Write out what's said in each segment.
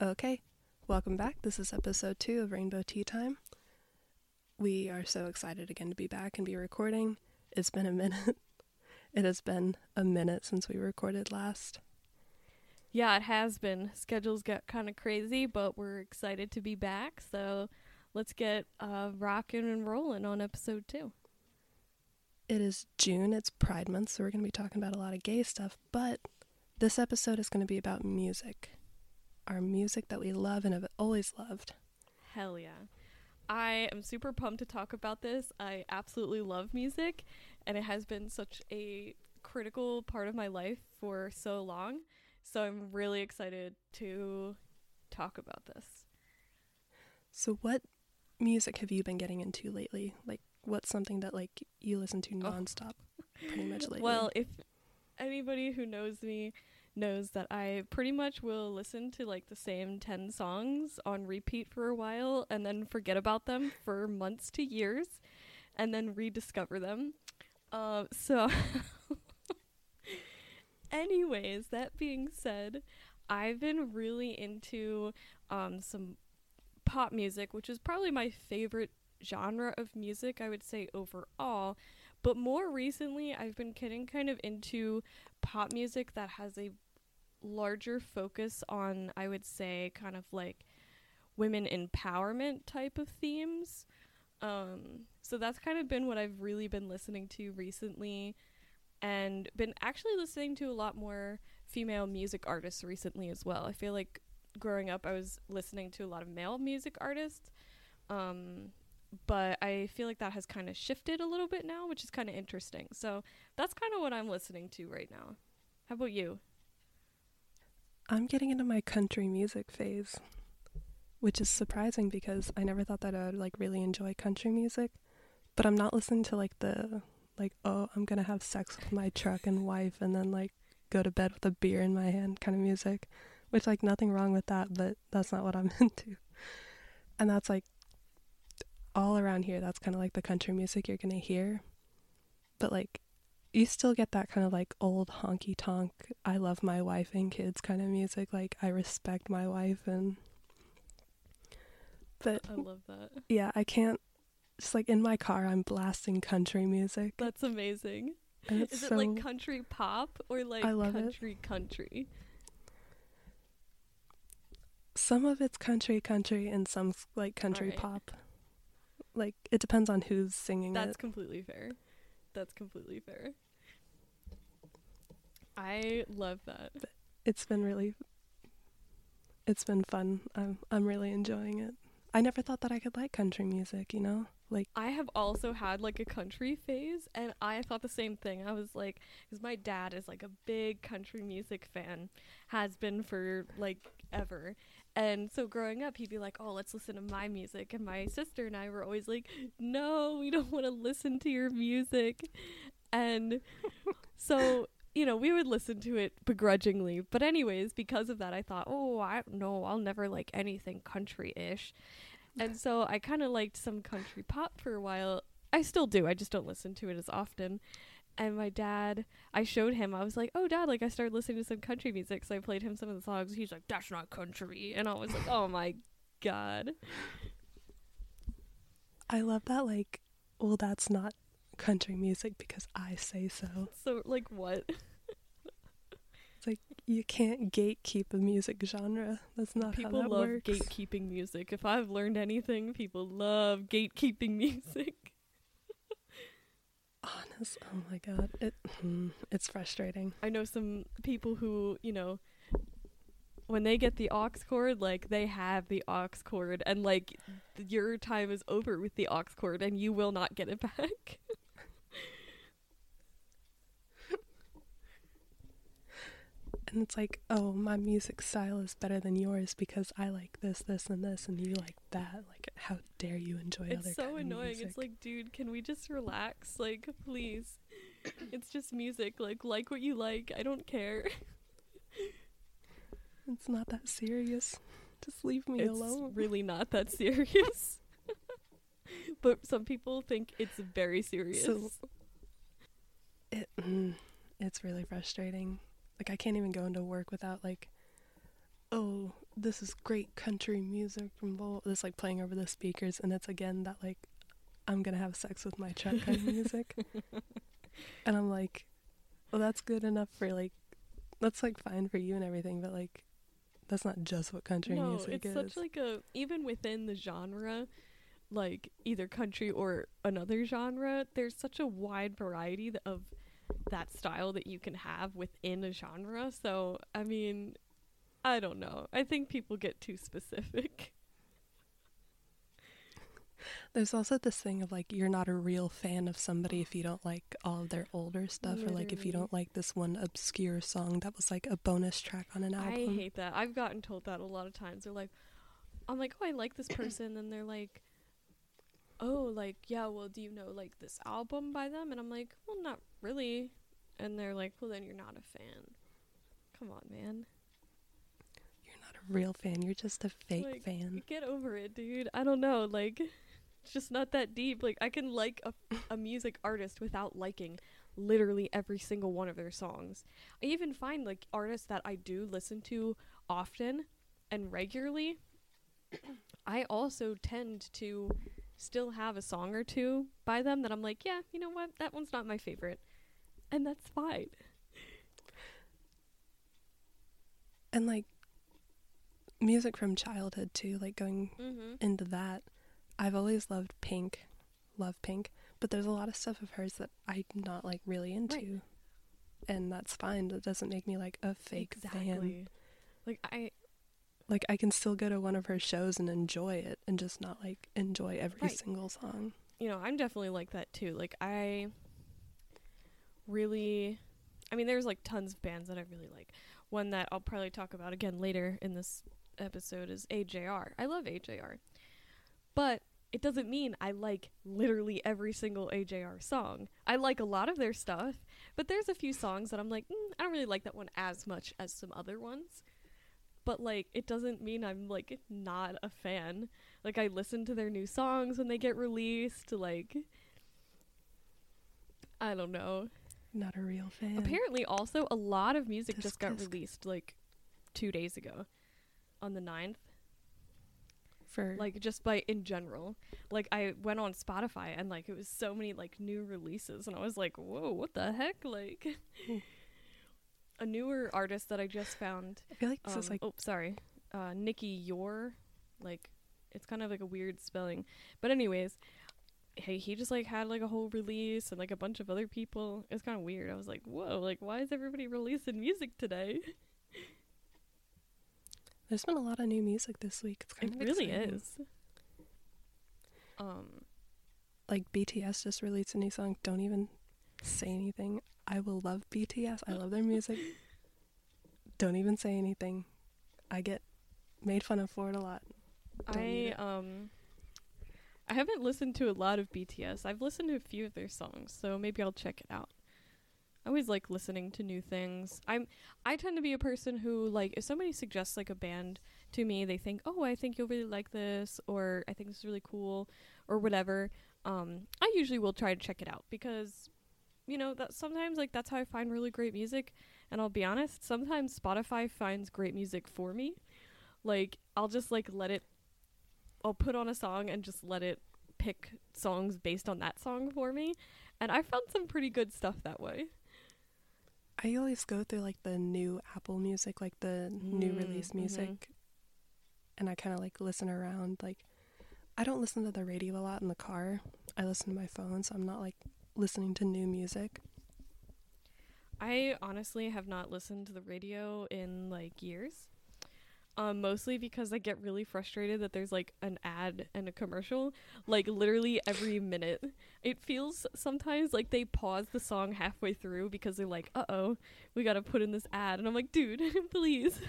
Okay, welcome back. This is episode two of Rainbow Tea Time. We are so excited again to be back and be recording. It's been a minute. it has been a minute since we recorded last. Yeah, it has been. Schedules got kind of crazy, but we're excited to be back. So let's get uh, rocking and rolling on episode two. It is June, it's Pride Month, so we're going to be talking about a lot of gay stuff, but this episode is going to be about music. Our music that we love and have always loved. Hell yeah. I am super pumped to talk about this. I absolutely love music, and it has been such a critical part of my life for so long. So I'm really excited to talk about this. So, what music have you been getting into lately? Like, what's something that like you listen to oh. nonstop, oh. pretty much lately? Well, if anybody who knows me knows that I pretty much will listen to like the same 10 songs on repeat for a while and then forget about them for months to years and then rediscover them. Uh, so, anyways, that being said, I've been really into um, some pop music, which is probably my favorite genre of music, I would say overall. But more recently, I've been getting kind of into pop music that has a larger focus on, I would say, kind of like women empowerment type of themes. Um, so that's kind of been what I've really been listening to recently and been actually listening to a lot more female music artists recently as well. I feel like growing up I was listening to a lot of male music artists. Um, but I feel like that has kind of shifted a little bit now, which is kind of interesting. So that's kind of what I'm listening to right now. How about you? I'm getting into my country music phase, which is surprising because I never thought that I would like really enjoy country music. But I'm not listening to like the like oh I'm gonna have sex with my truck and wife and then like go to bed with a beer in my hand kind of music, which like nothing wrong with that, but that's not what I'm into. And that's like all around here. That's kind of like the country music you're gonna hear. But like you still get that kind of like old honky tonk I love my wife and kids kind of music like I respect my wife and but I love that. Yeah, I can't just like in my car I'm blasting country music. That's amazing. Is it like country pop or like I love country it. country? Some of it's country country and some like country right. pop. Like it depends on who's singing That's it. completely fair. That's completely fair. I love that. It's been really it's been fun. I'm I'm really enjoying it. I never thought that I could like country music, you know? Like I have also had like a country phase and I thought the same thing. I was like cuz my dad is like a big country music fan, has been for like ever. And so growing up, he'd be like, "Oh, let's listen to my music," and my sister and I were always like, "No, we don't want to listen to your music." And so you know, we would listen to it begrudgingly. But anyways, because of that, I thought, "Oh, I don't know, I'll never like anything country-ish." And so I kind of liked some country pop for a while. I still do. I just don't listen to it as often and my dad i showed him i was like oh dad like i started listening to some country music so i played him some of the songs he's like that's not country and i was like oh my god i love that like well that's not country music because i say so so like what it's like you can't gatekeep a music genre that's not people how that works. People love works. gatekeeping music if i've learned anything people love gatekeeping music honest. Oh my god, it hmm, it's frustrating. I know some people who you know when they get the aux cord, like they have the aux cord, and like th- your time is over with the aux cord, and you will not get it back. And it's like, oh, my music style is better than yours because I like this, this, and this, and you like that. Like, how dare you enjoy it's other? It's so annoying. Music. It's like, dude, can we just relax? Like, please. it's just music. Like, like what you like. I don't care. it's not that serious. Just leave me it's alone. Really, not that serious. but some people think it's very serious. So, it, mm, it's really frustrating like I can't even go into work without like oh, this is great country music from blah, this like playing over the speakers, and it's again that like I'm gonna have sex with my truck kind of music, and I'm like, well, that's good enough for like, that's like fine for you and everything, but like, that's not just what country music is. no, music it's is. such like a even within the genre, like either country or another genre. There's such a wide variety of that style that you can have within a genre. So I mean, I don't know. I think people get too specific. There's also this thing of like you're not a real fan of somebody if you don't like all of their older stuff, or like if you don't mm. like this one obscure song that was like a bonus track on an album. I hate that. I've gotten told that a lot of times. They're like, I'm like, oh, I like this person, and they're like, oh, like, yeah, well, do you know like this album by them? And I'm like, well, not really. And they're like, well, then you're not a fan. Come on, man. You're not a real fan. You're just a fake Like, fan. Get over it, dude. I don't know, like, it's just not that deep. Like, I can like a, a music artist without liking literally every single one of their songs. I even find like artists that I do listen to often and regularly. I also tend to still have a song or two by them that I'm like, yeah, you know what? That one's not my favorite. And that's fine. And like music from childhood too, like going Mm-hmm. into that. I've always loved Pink, love Pink, but there's a lot of stuff of hers that I'm not like really into. And that's fine. That doesn't make me like a fake fan. Like I Like I can still go to one of her shows and enjoy it and just not like enjoy every Right. single song. you know, I'm definitely like that too. Like I really I mean there's like tons of bands that I really like. One that I'll probably talk about again later in this episode is AJR. I love AJR. But it doesn't mean I like literally every single AJR song. I like a lot of their stuff, but there's a few songs that I'm like, mm, I don't really like that one as much as some other ones. But like, it doesn't mean I'm like not a fan. Like, I listen to their new songs when they get released. Like, I don't know. Not a real fan. Apparently, also a lot of music Tisk, just got tisk. released like two days ago, on the 9th. for like just by in general like i went on spotify and like it was so many like new releases and i was like whoa what the heck like Hmm. A newer artist that i just found I feel like this um, is like oh sorry uh nikki yor like it's kind of like a weird spelling but anyways hey he just like had like a whole release and like a bunch of other people it's kind of weird i was like whoa like why is everybody releasing music today there's been a lot of new music this week. It's kind it of really exciting. is um Like BTS just released a new song. Don't even say anything. I will love BTS. I love their music. Don't even say anything. I get made fun of for it a lot. Don't I um I haven't listened to a lot of BTS. I've listened to a few of their songs, so maybe I'll check it out. I always like listening to new things. I'm I tend to be a person who like if somebody suggests like a band to me, they think, "Oh, I think you'll really like this," or "I think this is really cool," or whatever. Um, I usually will try to check it out because, you know, that sometimes like that's how I find really great music. And I'll be honest, sometimes Spotify finds great music for me. Like I'll just like let it. I'll put on a song and just let it pick songs based on that song for me, and I found some pretty good stuff that way. I always go through like the new Apple Music, like the new Mm, release mhm. music, and I kind of like listen around. Like, I don't listen to the radio a lot in the car. I listen to my phone, so I'm not like listening to new music. I honestly have not listened to the radio in like years. Um, mostly because I get really frustrated that there's like an ad and a commercial, like literally every minute. It feels sometimes like they pause the song halfway through because they're like, "Uh oh, we gotta put in this ad," and I'm like, "Dude, please."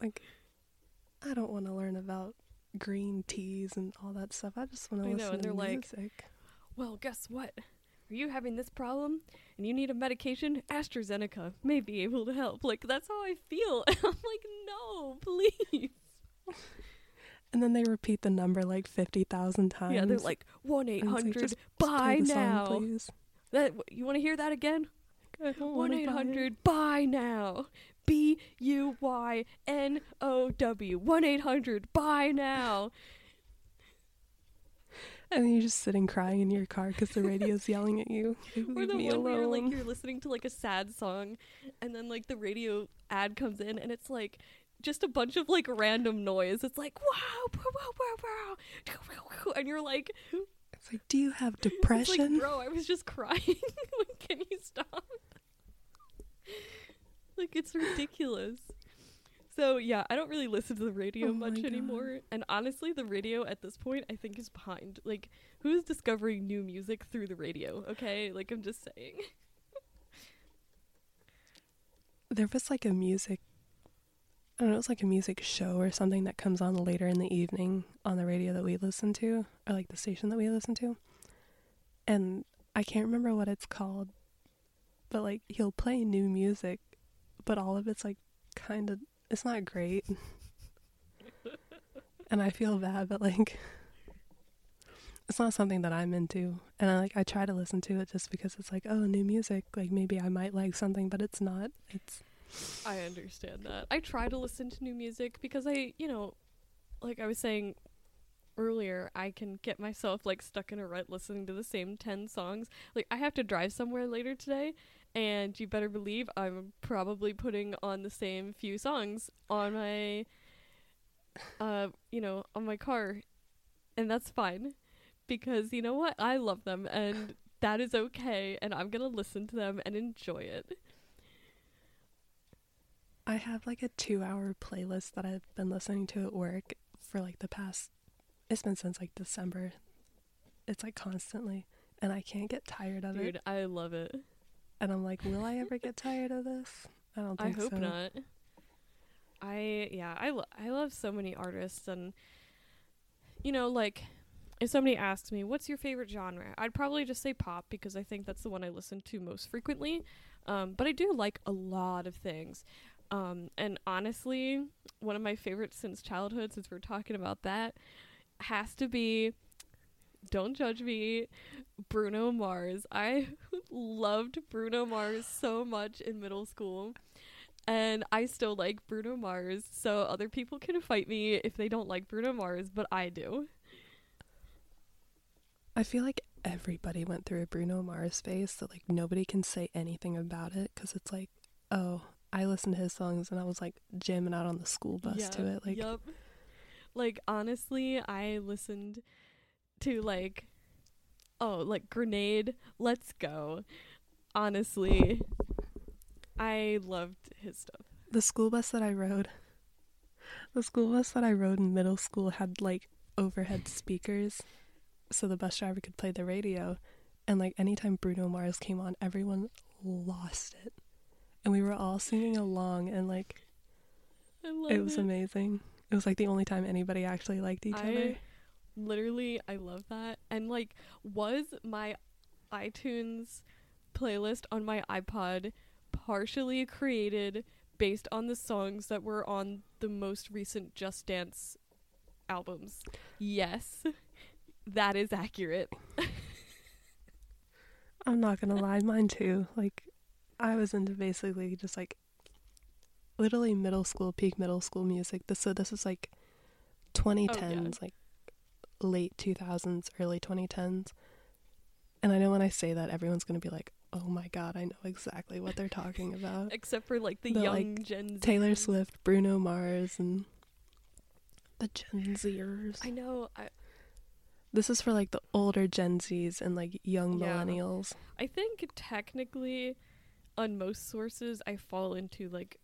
Like, I don't want to learn about green teas and all that stuff. I just want to know, listen and to they're like, music. Well, guess what? Are you having this problem and you need a medication? AstraZeneca may be able to help. Like that's how I feel. And I'm like, no, please. and then they repeat the number like fifty thousand times. Yeah, they're like one eight And it's like, hundred. just Buy play the song, now. please. That you want to hear that again? One wanna eight buy it. hundred. Buy now. B U Y N O W 1 800 buy now. And then you're just sitting crying in your car because the radio's yelling at you. Like, Or Leave the me one where alone. like you're listening to like a sad song and then like the radio ad comes in and it's like just a bunch of like random noise. It's like wow, wow, wow, wow, and you're like, It's like, do you have it's like, depression? bro, I was just crying. like, can you stop? like it's ridiculous. So yeah, I don't really listen to the radio Oh much anymore. And honestly, the radio at this point I think is behind. Like who's discovering new music through the radio? Okay? Like I'm just saying. there was like a music I don't know, it was like a music show or something that comes on later in the evening on the radio that we listen to, or like the station that we listen to. And I can't remember what it's called, but like he'll play new music, but all of it's like kind of, it's not great. and I feel bad, but like, it's not something that I'm into. And I like, I try to listen to it just because it's like, oh, new music. Like maybe I might like something, but it's not. It's, I understand that. I try to listen to new music because I, you know, like I was saying earlier, I can get myself like stuck in a rut listening to the same 10 songs. Like I have to drive somewhere later today and you better believe I'm probably putting on the same few songs on my uh, you know, on my car. And that's fine because you know what? I love them and that is okay and I'm going to listen to them and enjoy it. I have like a two hour playlist that I've been listening to at work for like the past, it's been since like December. It's like constantly, and I can't get tired of it. Dude, I love it. And I'm like, will I ever get tired of this? I don't think so. I hope so. not. I yeah, I lo- I love so many artists and you know like if somebody asks me what's your favorite genre, I'd probably just say pop because I think that's the one I listen to most frequently. Um, but I do like a lot of things. Um, and honestly, one of my favorites since childhood, since we're talking about that, has to be don't judge me, Bruno Mars. I loved Bruno Mars so much in middle school. And I still like Bruno Mars, so other people can fight me if they don't like Bruno Mars, but I do. I feel like everybody went through a Bruno Mars phase that like nobody can say anything about it because it's like, oh, I listened to his songs and I was like jamming out on the school bus to it. Like, Yup. Like honestly, I listened to like oh, like Grenade, Let's Go. Honestly, I loved his stuff. the school bus that I rode, the school bus that I rode in middle school had like overhead speakers, so the bus driver could play the radio, and like anytime Bruno Mars came on, everyone lost it, and we were all singing along, and like I love it was amazing. It was like the only time anybody actually liked each I other. Literally I love that. And like was my iTunes playlist on my iPod partially created based on the songs that were on the most recent Just Dance albums. Yes. That is accurate. I'm not gonna lie, mine too. Like, I was into basically just like literally middle school, peak middle school music. This so this is like 2010s, like late 2000s, early 2010s. And I know when I say that, everyone's gonna be like, "Oh my god, I know exactly what they're talking about." Except for like the, The, young like, Gen Z. Taylor Swift, Bruno Mars, and the Gen Zers. I know. I This is for like the older Gen Zs and like young Yeah. millennials. I think technically on most sources I fall into like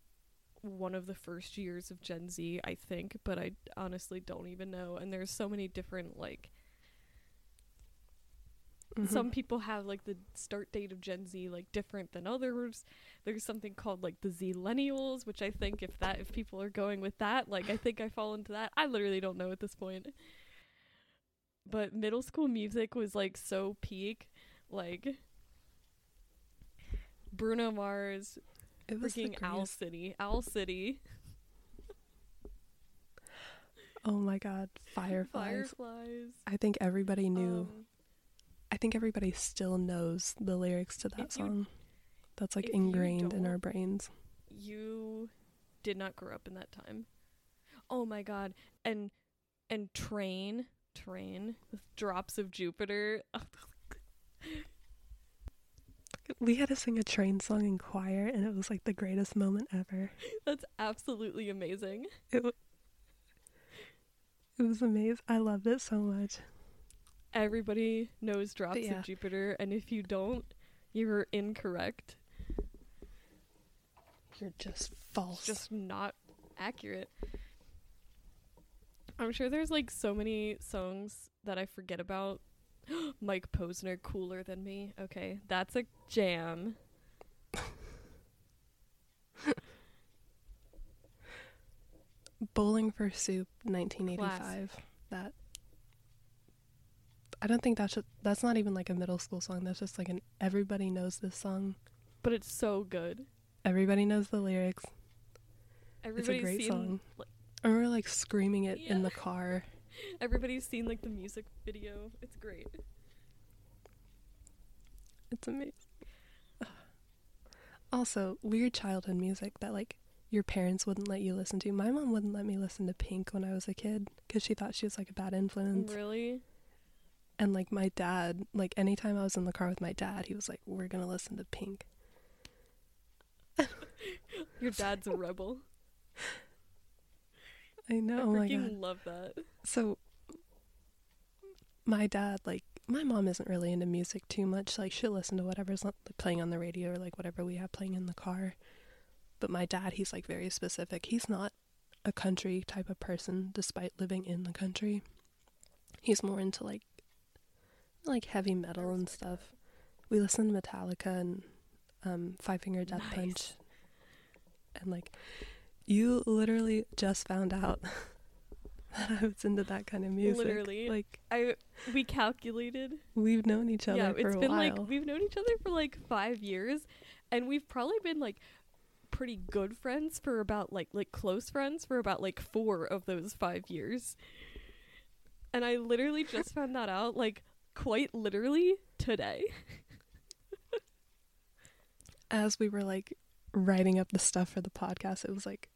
one of the first years of Gen Z, I think, but I honestly don't even know. And there's so many different like Mhm. some people have like the start date of Gen Z like different than others. There's something called like the Zillennials, which I think if that if people are going with that, like I think I fall into that. I literally don't know at this point. But middle school music was like so peak, like Bruno Mars, it was freaking Owl City, Owl City, Oh my god, Fireflies. Fireflies. I think everybody knew. Um, I think everybody still knows the lyrics to that If you- song. That's like ingrained in our brains. you did not grow up in that time. Oh my god. And and train, train with drops of Jupiter. We had to sing a train song in choir, and it was like the greatest moment ever. That's absolutely amazing. It w- it was amazing. I loved it so much. Everybody knows drops yeah. of Jupiter, and if you don't, you're incorrect. You're just false. Just not accurate. I'm sure there's like so many songs that I forget about. Mike Posner, cooler than me. Okay, that's a jam. Bowling for Soup, 1985. That I don't think that's just, that's not even like a middle school song. That's just like an everybody knows this song. But it's so good. Everybody knows the lyrics. Everybody's it's a great seen, song. like- I remember like screaming it in the car. Everybody's seen like the music video. It's great. It's amazing. Also, weird childhood music that like your parents wouldn't let you listen to. My mom wouldn't let me listen to Pink when I was a kid because she thought she was like a bad influence. Really? And like my dad, like anytime I was in the car with my dad, he was like, "We're gonna listen to Pink." Your dad's a rebel. I know. I oh freaking love that. So my dad, like my mom isn't really into music too much. Like she'll listen to whatever's playing on the radio or like whatever we have playing in the car. But my dad, he's like very specific. He's not a country type of person despite living in the country. He's more into like like heavy metal and stuff. We listen to Metallica and um Five Finger Death Nice. Punch. And like you literally just found out that I was into that kind of music. Literally. Like I we calculated. we've known each other yeah, for it's a been while. like we've known each other for like 5 years and we've probably been like pretty good friends for about like like close friends for about like 4 of those 5 years. And I literally just found that out like quite literally today. As we were like writing up the stuff for the podcast, it was like,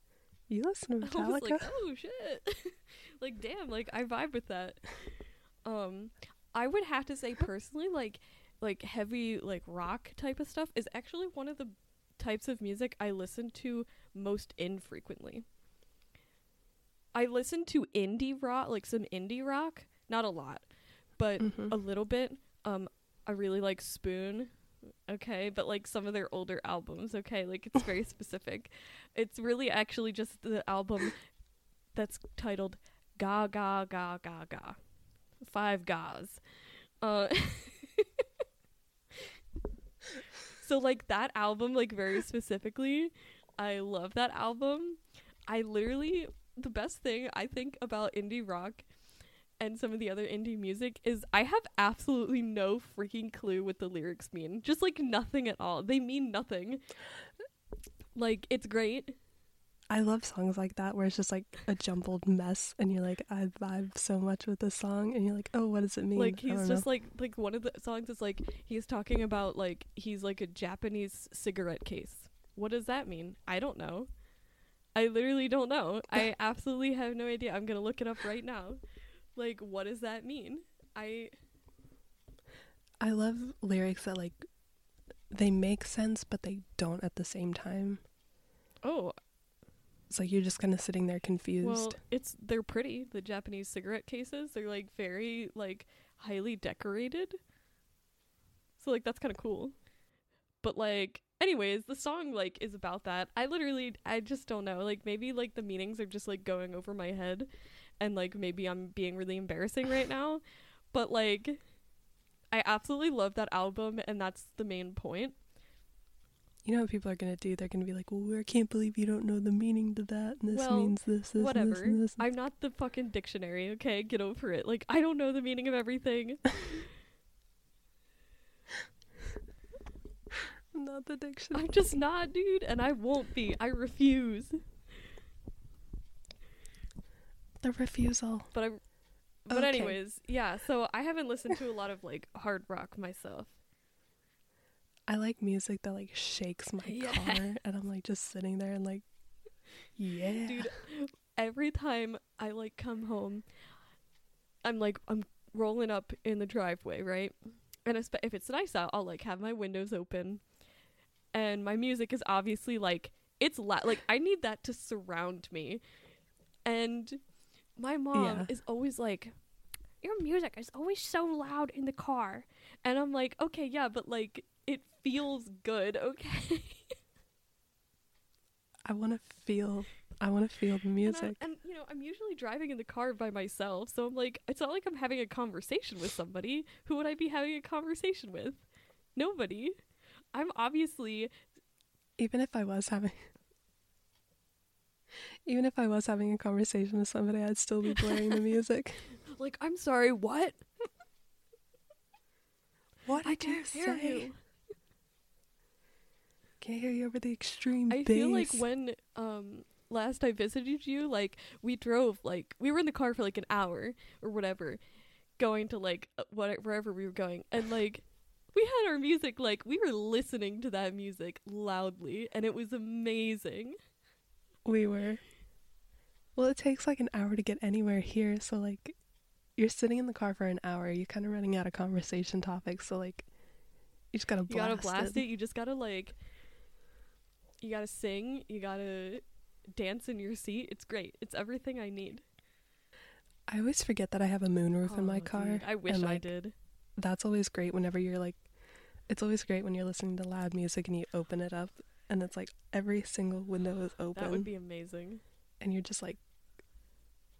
you listen to I was Metallica? like, "Oh shit." like damn, like I vibe with that. Um I would have to say personally like like heavy like rock type of stuff is actually one of the types of music I listen to most infrequently. I listen to indie rock, like some indie rock, not a lot, but Mhm. a little bit. Um I really like Spoon, okay, but like some of their older albums, okay, like it's very specific. It's really actually just the album that's titled Ga Ga Ga Ga Ga. Five Gas. Uh So like that album like very specifically, I love that album. I literally the best thing I think about indie rock and some of the other indie music is I have absolutely no freaking clue what the lyrics mean. Just like nothing at all. They mean nothing. Like it's great. I love songs like that where it's just like a jumbled mess, and you're like, I vibe so much with this song, and you're like, oh, what does it mean? Like he's just know. like like one of the songs is like he's talking about like he's like a Japanese cigarette case. What does that mean? I don't know. I literally don't know. I absolutely have no idea. I'm gonna look it up right now. Like, what does that mean? I I love lyrics that like they make sense, but they don't at the same time. oh It's like you're just kind of sitting there confused. well, it's they're pretty. The Japanese cigarette cases. They're like very like highly decorated. So like that's kind of cool. But like anyways, the song like is about that. I literally I just don't know. Like maybe like the meanings are just like going over my head and like maybe I'm being really embarrassing right now. But like I absolutely love that album and that's the main point. you know what people are gonna do? They're gonna be like, "Well, I can't believe you don't know the meaning to that, and this Well, means this, this, and this, Whatever. and this." I'm not the fucking dictionary, okay? Get over it. Like I don't know the meaning of everything. I'm not the dictionary. I'm just not, dude, and I won't be. I refuse. The refusal. But I But Okay. anyways, yeah, so I haven't listened to a lot of like hard rock myself. I like music that like shakes my Yeah. car, and I'm like just sitting there and like Yeah. Dude, every time I like come home, I'm like I'm rolling up in the driveway, right? And if it's nice out, I'll like have my windows open, and my music is obviously like it's loud. Like I need that to surround me, and my mom Yeah. is always like, "Your music is always so loud in the car," and I'm like, "Okay, yeah, but like it feels good, okay." I want to feel. I want to feel the And, music. and you know, I'm usually driving in the car by myself, so I'm like, it's not like I'm having a conversation with somebody. Who would I be having a conversation with? Nobody. I'm obviously Even if I was having. Even if I was having a conversation with somebody, I'd still be blaring the music. like, I'm sorry, what? What I can't hear you. Can't hear you over the extreme I bass. feel like when um last I visited you, like we drove like we were in the car for like an hour or whatever, going to like uh, what wherever we were going, and like we had our music like we were listening to that music loudly, and it was amazing. We were. Well, it takes like an hour to get anywhere here, so like you're sitting in the car for an hour, you're kind of running out of conversation topics, so like you just gotta You blast, gotta blast it. You just gotta like, you gotta sing. You gotta dance in your seat. It's great. It's everything I need. I always forget that I have a moonroof in Oh, my dude, car. I wish and, I did. That's always great whenever you're like, it's always great when you're listening to loud music and you open it up and it's like every single window is open That would be amazing. and you're just like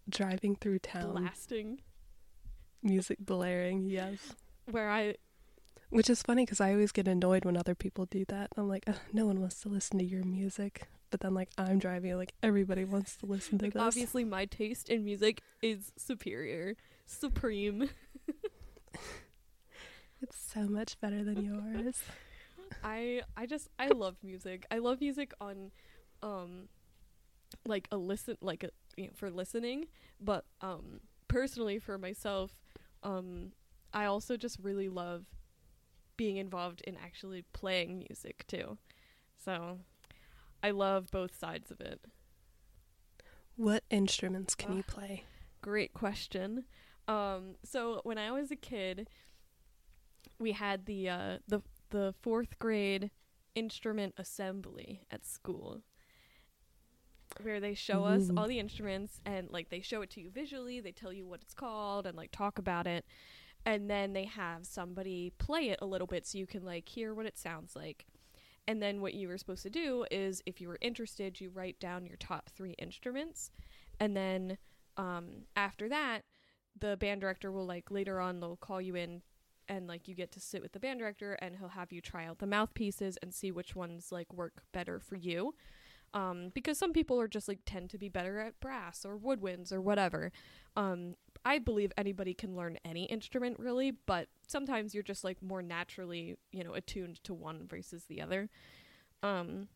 driving through town, Blasting. music blaring. Yes. Where I Which is funny because I always get annoyed when other people do that. I'm like, no one wants to listen to your music. But then, like, I'm driving, like, everybody wants to listen to like this. obviously my taste in music is superior, supreme. It's so much better than yours. I I just I love music. I love music on um like a listen like a you know, for listening, but um personally for myself um I also just really love being involved in actually playing music too. So I love both sides of it. What instruments can you play? Great question. Um, so when I was a kid, we had the uh, the the fourth grade instrument assembly at school, where they show us all the instruments and like they show it to you visually. They tell you what it's called and like talk about it, and then they have somebody play it a little bit so you can like hear what it sounds like. And then what you were supposed to do is, if you were interested, you write down your top three instruments, and then um, after that, the band director will like later on they'll call you in and like you get to sit with the band director and he'll have you try out the mouthpieces and see which ones like work better for you. Um, because some people are just like tend to be better at brass or woodwinds or whatever. Um, I believe anybody can learn any instrument really, but sometimes you're just like more naturally, you know, attuned to one versus the other. Um,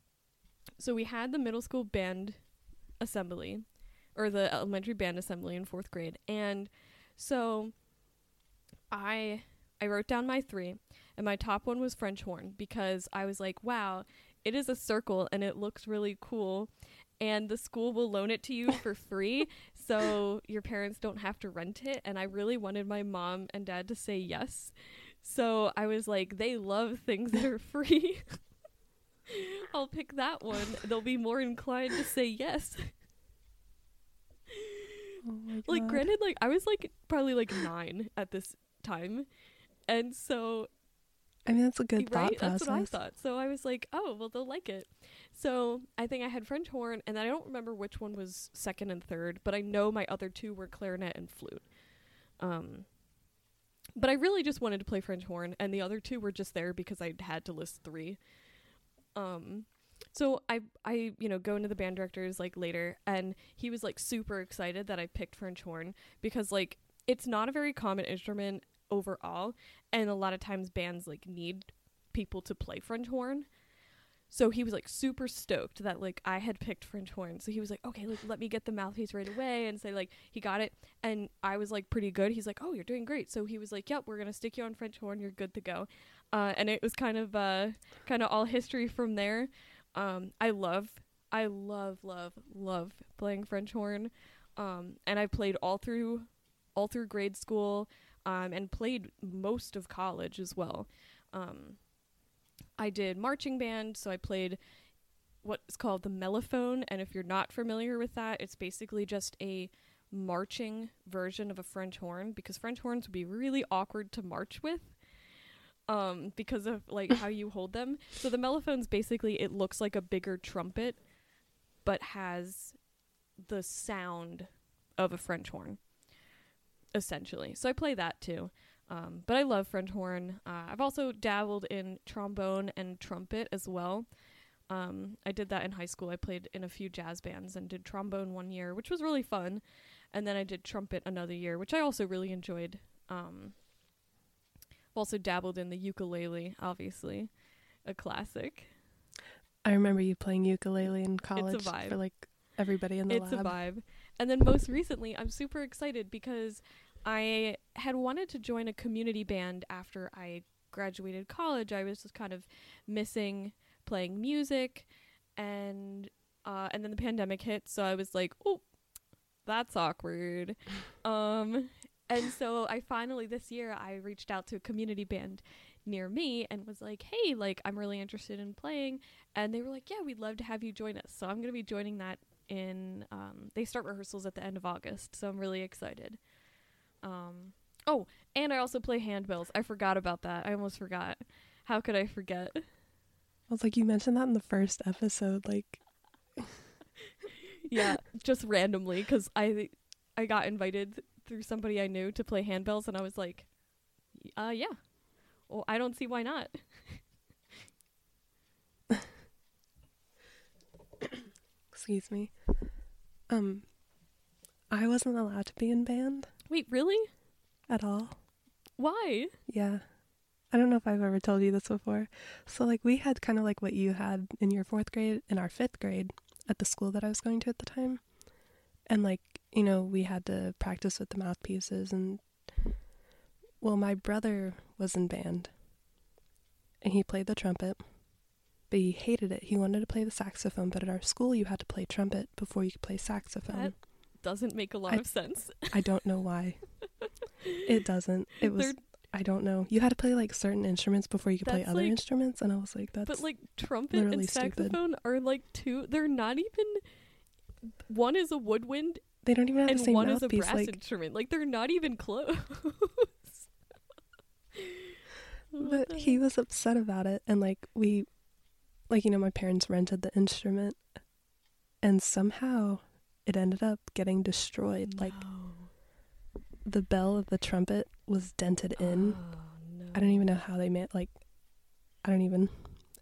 so we had the middle school band assembly or the elementary band assembly in fourth grade. And so I I wrote down my three, and my top one was French horn because I was like, wow, it is a circle and it looks really cool. And the school will loan it to you for free, so your parents don't have to rent it. And I really wanted my mom and dad to say yes. So I was like, they love things that are free. I'll pick that one. They'll be more inclined to say yes. Oh my like granted like i was like probably like nine at this time and so I mean, that's a good right thought that's what i thought. So i was like oh well they'll like it. So i think i had french horn and i don't remember which one was second and third but i know my other two were clarinet and flute. Um but i really just wanted to play french horn and the other two were just there because i had to list three. Um so I I you know go into the band directors like later and he was like super excited that I picked French horn because like it's not a very common instrument overall and a lot of times bands like need people to play French horn. So he was like super stoked that like I had picked French horn. So he was like, "Okay, like let me get the mouthpiece right away." And say like he got it and I was like pretty good. He's like, "Oh, you're doing great." So he was like, "Yep, we're to stick you on French horn. You're good to go." Uh, and it was kind of uh kind of all history from there. Um, I love I love, love, love playing French horn. Um, and I played all through, all through grade school, um, and played most of college as well. Um, I did marching band, so I played what's called the mellophone. And if you're not familiar with that, it's basically just a marching version of a French horn because French horns would be really awkward to march with um because of like how you hold them. So the mellophone's basically it looks like a bigger trumpet but has the sound of a French horn essentially. So I play that too. Um, but I love French horn. Uh, I've also dabbled in trombone and trumpet as well. Um, I did that in high school. I played in a few jazz bands and did trombone one year, which was really fun. And then I did trumpet another year, which I also really enjoyed. Um, I've also dabbled in the ukulele, obviously, a classic. I remember you playing ukulele in college It's for like everybody in the it's lab. a vibe. And then most recently, I'm super excited because I had wanted to join a community band after I graduated college. I was just kind of missing playing music, and uh, and then the pandemic hit, so I was like, oh, that's awkward. um, and so I finally this year I reached out to a community band near me and was like, hey, like I'm really interested in playing, and they were like, yeah, we'd love to have you join us. So I'm gonna be joining that in um they start rehearsals at the end of August, so I'm really excited. Um oh, and I also play handbells. I forgot about that. I almost forgot. How could I forget? I was like, you mentioned that in the first episode. Like, yeah, just randomly cuz I I got invited through somebody I knew to play handbells and I was like, uh yeah. Well, I don't see why not. excuse me. Um, I wasn't allowed to be in band Wait, really? at all. Why? Yeah. I don't know if I've ever told you this before. So, like, we had kind of like what you had in your fourth grade, in our fifth grade at the school that I was going to at the time. And, like, you know, we had to practice with the mouthpieces. And, well, my brother was in band and he played the trumpet, but he hated it. He wanted to play the saxophone, but at our school, you had to play trumpet before you could play saxophone. That doesn't make a lot I- of sense. I don't know why. It doesn't. It was. They're- I don't know. You had to play like certain instruments before you could play other like- instruments, and I was like, "That's But like trumpet and stupid. saxophone are like two. They're not even. One is a woodwind they don't even have and the same one is a brass Like, instrument. Like they're not even close. But he was upset about it, and like we, like you know, my parents rented the instrument, and somehow it ended up getting destroyed. Like No. the bell of the trumpet was dented in. Oh, no. I don't even know how they made like. I don't even.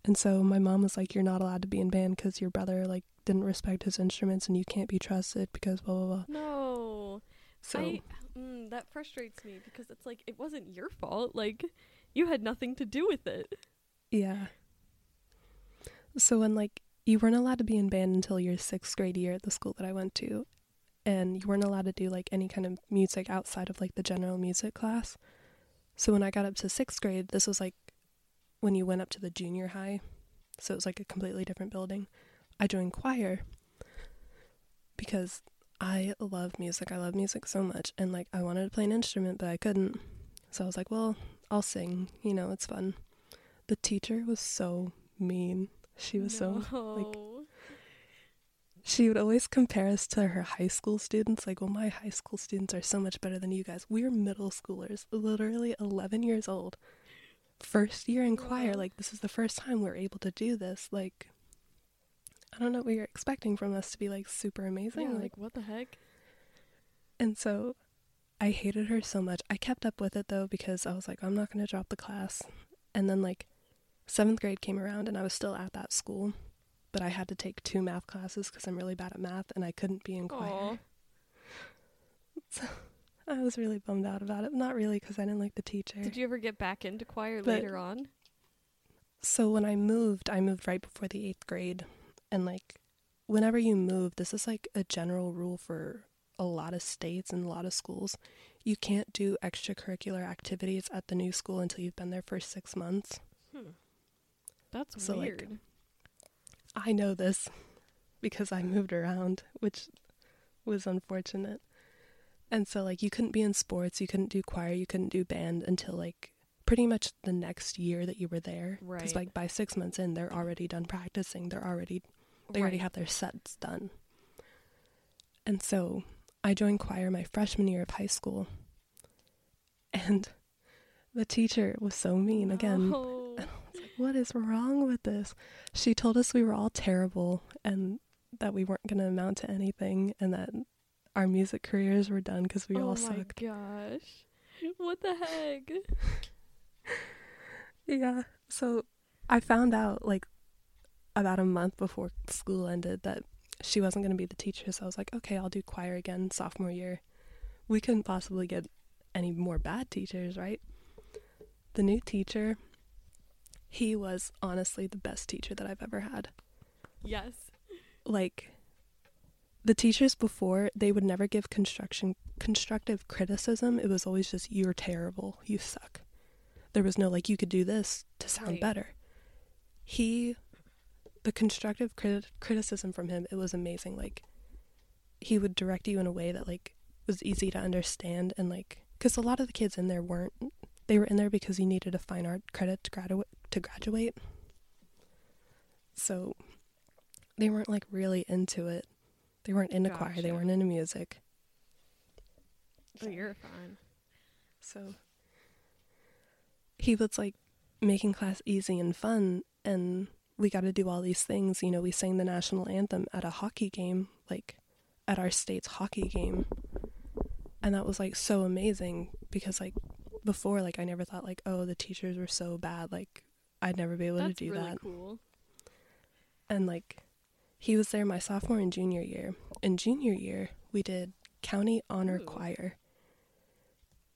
And so my mom was like, "You're not allowed to be in band because your brother like didn't respect his instruments, and you can't be trusted because blah blah blah." No. So I, mm, that frustrates me because it's like it wasn't your fault. Like you had nothing to do with it. yeah. So when like you weren't allowed to be in band until your sixth grade year at the school that I went to, and you weren't allowed to do like any kind of music outside of like the general music class. So when I got up to sixth grade, this was like when you went up to the junior high, so it was like a completely different building. I joined choir because I love music. I love music so much, and like I wanted to play an instrument, but I couldn't. So I was like, well, I'll sing. You know, it's fun. The teacher was so mean. She was so like she would always compare us to her high school students. Like, well, my high school students are so much better than you guys. We're middle schoolers, literally 11 years old. First year in choir. Like, this is the first time we're able to do this. Like, I don't know what you're expecting from us to be like super amazing. Yeah, like, like what the heck? and so I hated her so much. I kept up with it though because I was like, I'm not going to drop the class. And then, like, seventh grade came around and I was still at that school, but I had to take two math classes because I'm really bad at math and I couldn't be in choir. Aw. So I was really bummed out about it. Not really because I didn't like the teacher. Did you ever get back into choir But- later on? So when I moved, I moved right before the eighth grade. And like, whenever you move, this is like a general rule for a lot of states and a lot of schools. You can't do extracurricular activities at the new school until you've been there for six months. That's So, like, weird. I know this because I moved around, which was unfortunate. And so like you couldn't be in sports, you couldn't do choir, you couldn't do band until like pretty much the next year that you were there. Right. Because like by six months in, they're already done practicing. They're already they already have their sets done. And so I joined choir my freshman year of high school. And the teacher was so mean again. No. What is wrong with this? She told us we were all terrible and that we weren't going to amount to anything and that our music careers were done because we oh all sucked. Oh my gosh. What the heck? Yeah. So I found out like about a month before school ended that she wasn't going to be the teacher. So I was like, okay, I'll do choir again sophomore year. We couldn't possibly get any more bad teachers, right? The new teacher, he was honestly the best teacher that I've ever had. Yes. like the teachers before they would never give construction constructive criticism it was always just you're terrible you suck there was no like you could do this to sound Right. better he the constructive crit- criticism from him it was amazing like he would direct you in a way that like was easy to understand and like because a lot of the kids in there weren't they were in there because you needed a fine art credit to graduate to graduate. So they weren't like really into it. They weren't into choir. They weren't into music. But you're fine. so he was like making class easy and fun and we got to do all these things. You know we sang the national anthem at a hockey game like at our state's hockey game. And that was like so amazing because like before like i never thought like oh the teachers were so bad like i'd never be able That's to do really that cool. and like he was there my sophomore and junior year. In junior year, we did county honor Ooh. choir.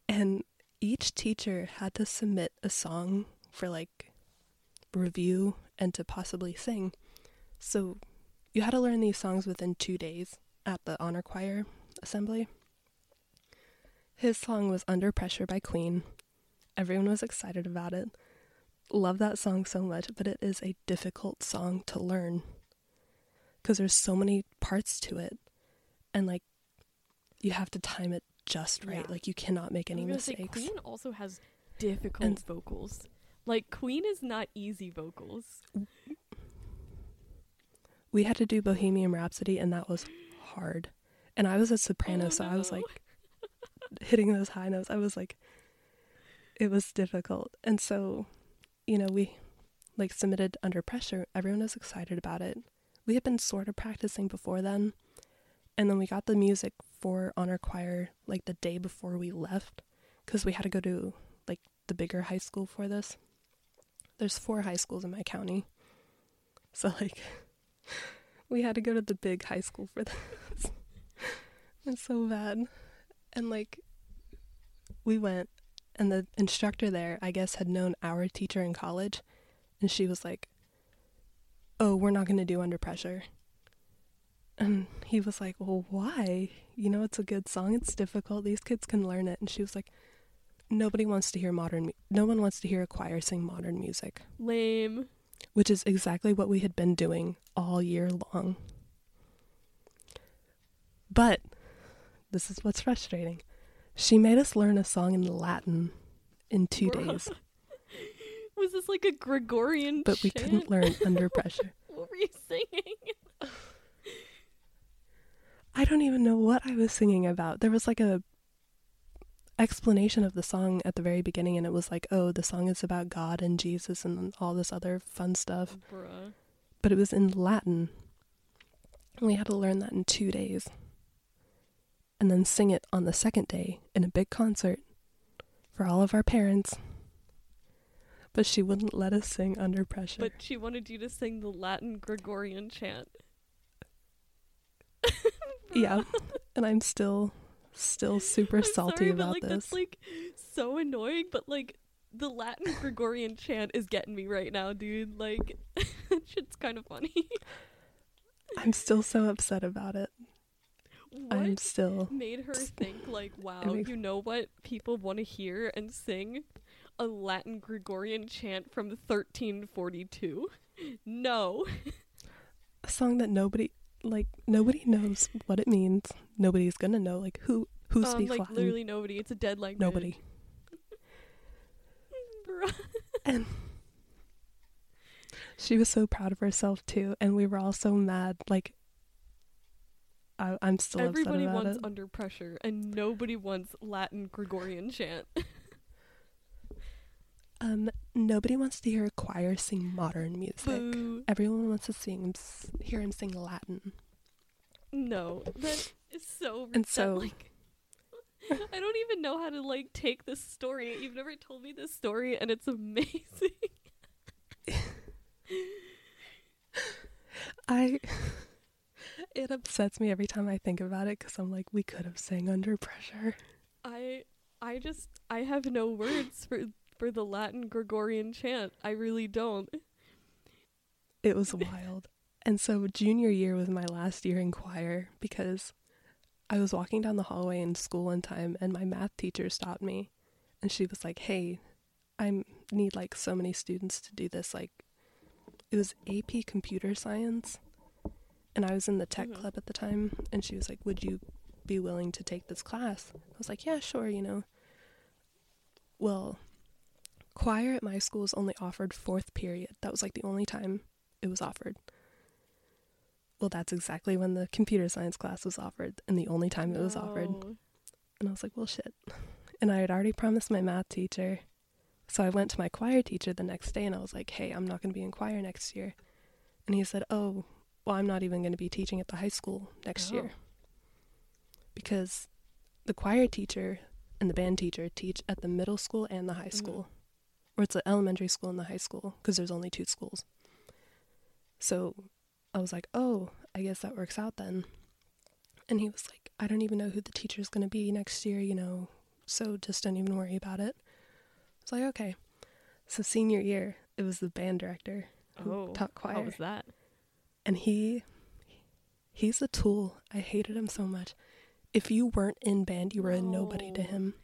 And each teacher had to submit a song for like review and to possibly sing. So you had to learn these songs within 2 days at the honor choir assembly. His song was Under Pressure by Queen. Everyone was excited about it. Love that song so much, but it is a difficult song to learn because there's so many parts to it and like you have to time it just right Yeah. like you cannot make any gonna say, mistakes Queen also has difficult And- vocals. Like Queen is not easy vocals. we had to do bohemian rhapsody and that was hard and i was a soprano Oh, so i was like hitting those high notes i was like it was difficult and so you know we like submitted under pressure everyone was excited about it. We had been sort of practicing before then and then we got the music for honor choir like the day before we left because we had to go to like the bigger high school for this. There's four high schools in my county. So like we had to go to the big high school for this. It's so bad. And like we went and the instructor there i guess had known our teacher in college and she was like oh we're not going to do under pressure and he was like well why you know it's a good song it's difficult these kids can learn it and she was like nobody wants to hear modern mu- no one wants to hear a choir sing modern music Lame. which is exactly what we had been doing all year long. But this is what's frustrating. She made us learn a song in Latin in two days, Was this like a Gregorian but we chant? couldn't learn under pressure. What were you singing? I don't even know what I was singing about. There was like a explanation of the song at the very beginning and it was like, "Oh, the song is about God and Jesus and all this other fun stuff." Bruh. but it was in Latin. And we had to learn that in two days. And then sing it on the second day in a big concert for all of our parents. But she wouldn't let us sing under pressure. But she wanted you to sing the Latin Gregorian chant. yeah. And I'm still still super I'm salty sorry, about but, like, this. That's like so annoying, but like the Latin Gregorian chant is getting me right now, dude. Like shit's kind of funny. I'm still so upset about it. What I'm still made her think like, wow, makes- you know what people want to hear and sing? A Latin Gregorian chant from 1342. No. a song that nobody like nobody knows what it means. Nobody's gonna know like who who um, speaks like Latin. literally nobody. It's a dead language. Nobody. And she was so proud of herself too, and we were all so mad. Like, I, I'm still Everybody wants it. under pressure, and nobody wants Latin Gregorian chant. Um, nobody wants to hear a choir sing modern music. Boo. Everyone wants to sing, hear him sing Latin. No, that is so. And so- like, I don't even know how to like take this story. You've never told me this story, and it's amazing. I. It upsets me every time I think about it because I'm like, we could have sang under pressure. I I just I have no words for for the Latin Gregorian chant. I really don't. It was wild. And so junior year was my last year in choir because I was walking down the hallway in school one time and my math teacher stopped me and she was like, "Hey, I need like so many students to do this like it was AP computer science." And I was in the tech Mhm. club at the time and she was like, "Would you be willing to take this class?" I was like, "Yeah, sure, you know." Well, choir at my school is only offered fourth period. That was like the only time it was offered. Well, that's exactly when the computer science class was offered, and the only time it was offered. And I was like, well, shit. And I had already promised my math teacher. So I went to my choir teacher the next day and I was like, hey, I'm not going to be in choir next year. And he said, oh, well, I'm not even going to be teaching at the high school next Oh. year. Because the choir teacher and the band teacher teach at the middle school and the high Mhm. school. Or it's the elementary school and the high school because there's only two schools. So I was like, oh, I guess that works out then. And he was like, I don't even know who the teacher's going to be next year, you know, so just don't even worry about it. I was like, okay. So senior year, it was the band director who Oh, taught how choir. was that? And he, he's a tool. I hated him so much. If you weren't in band, you were a nobody to him.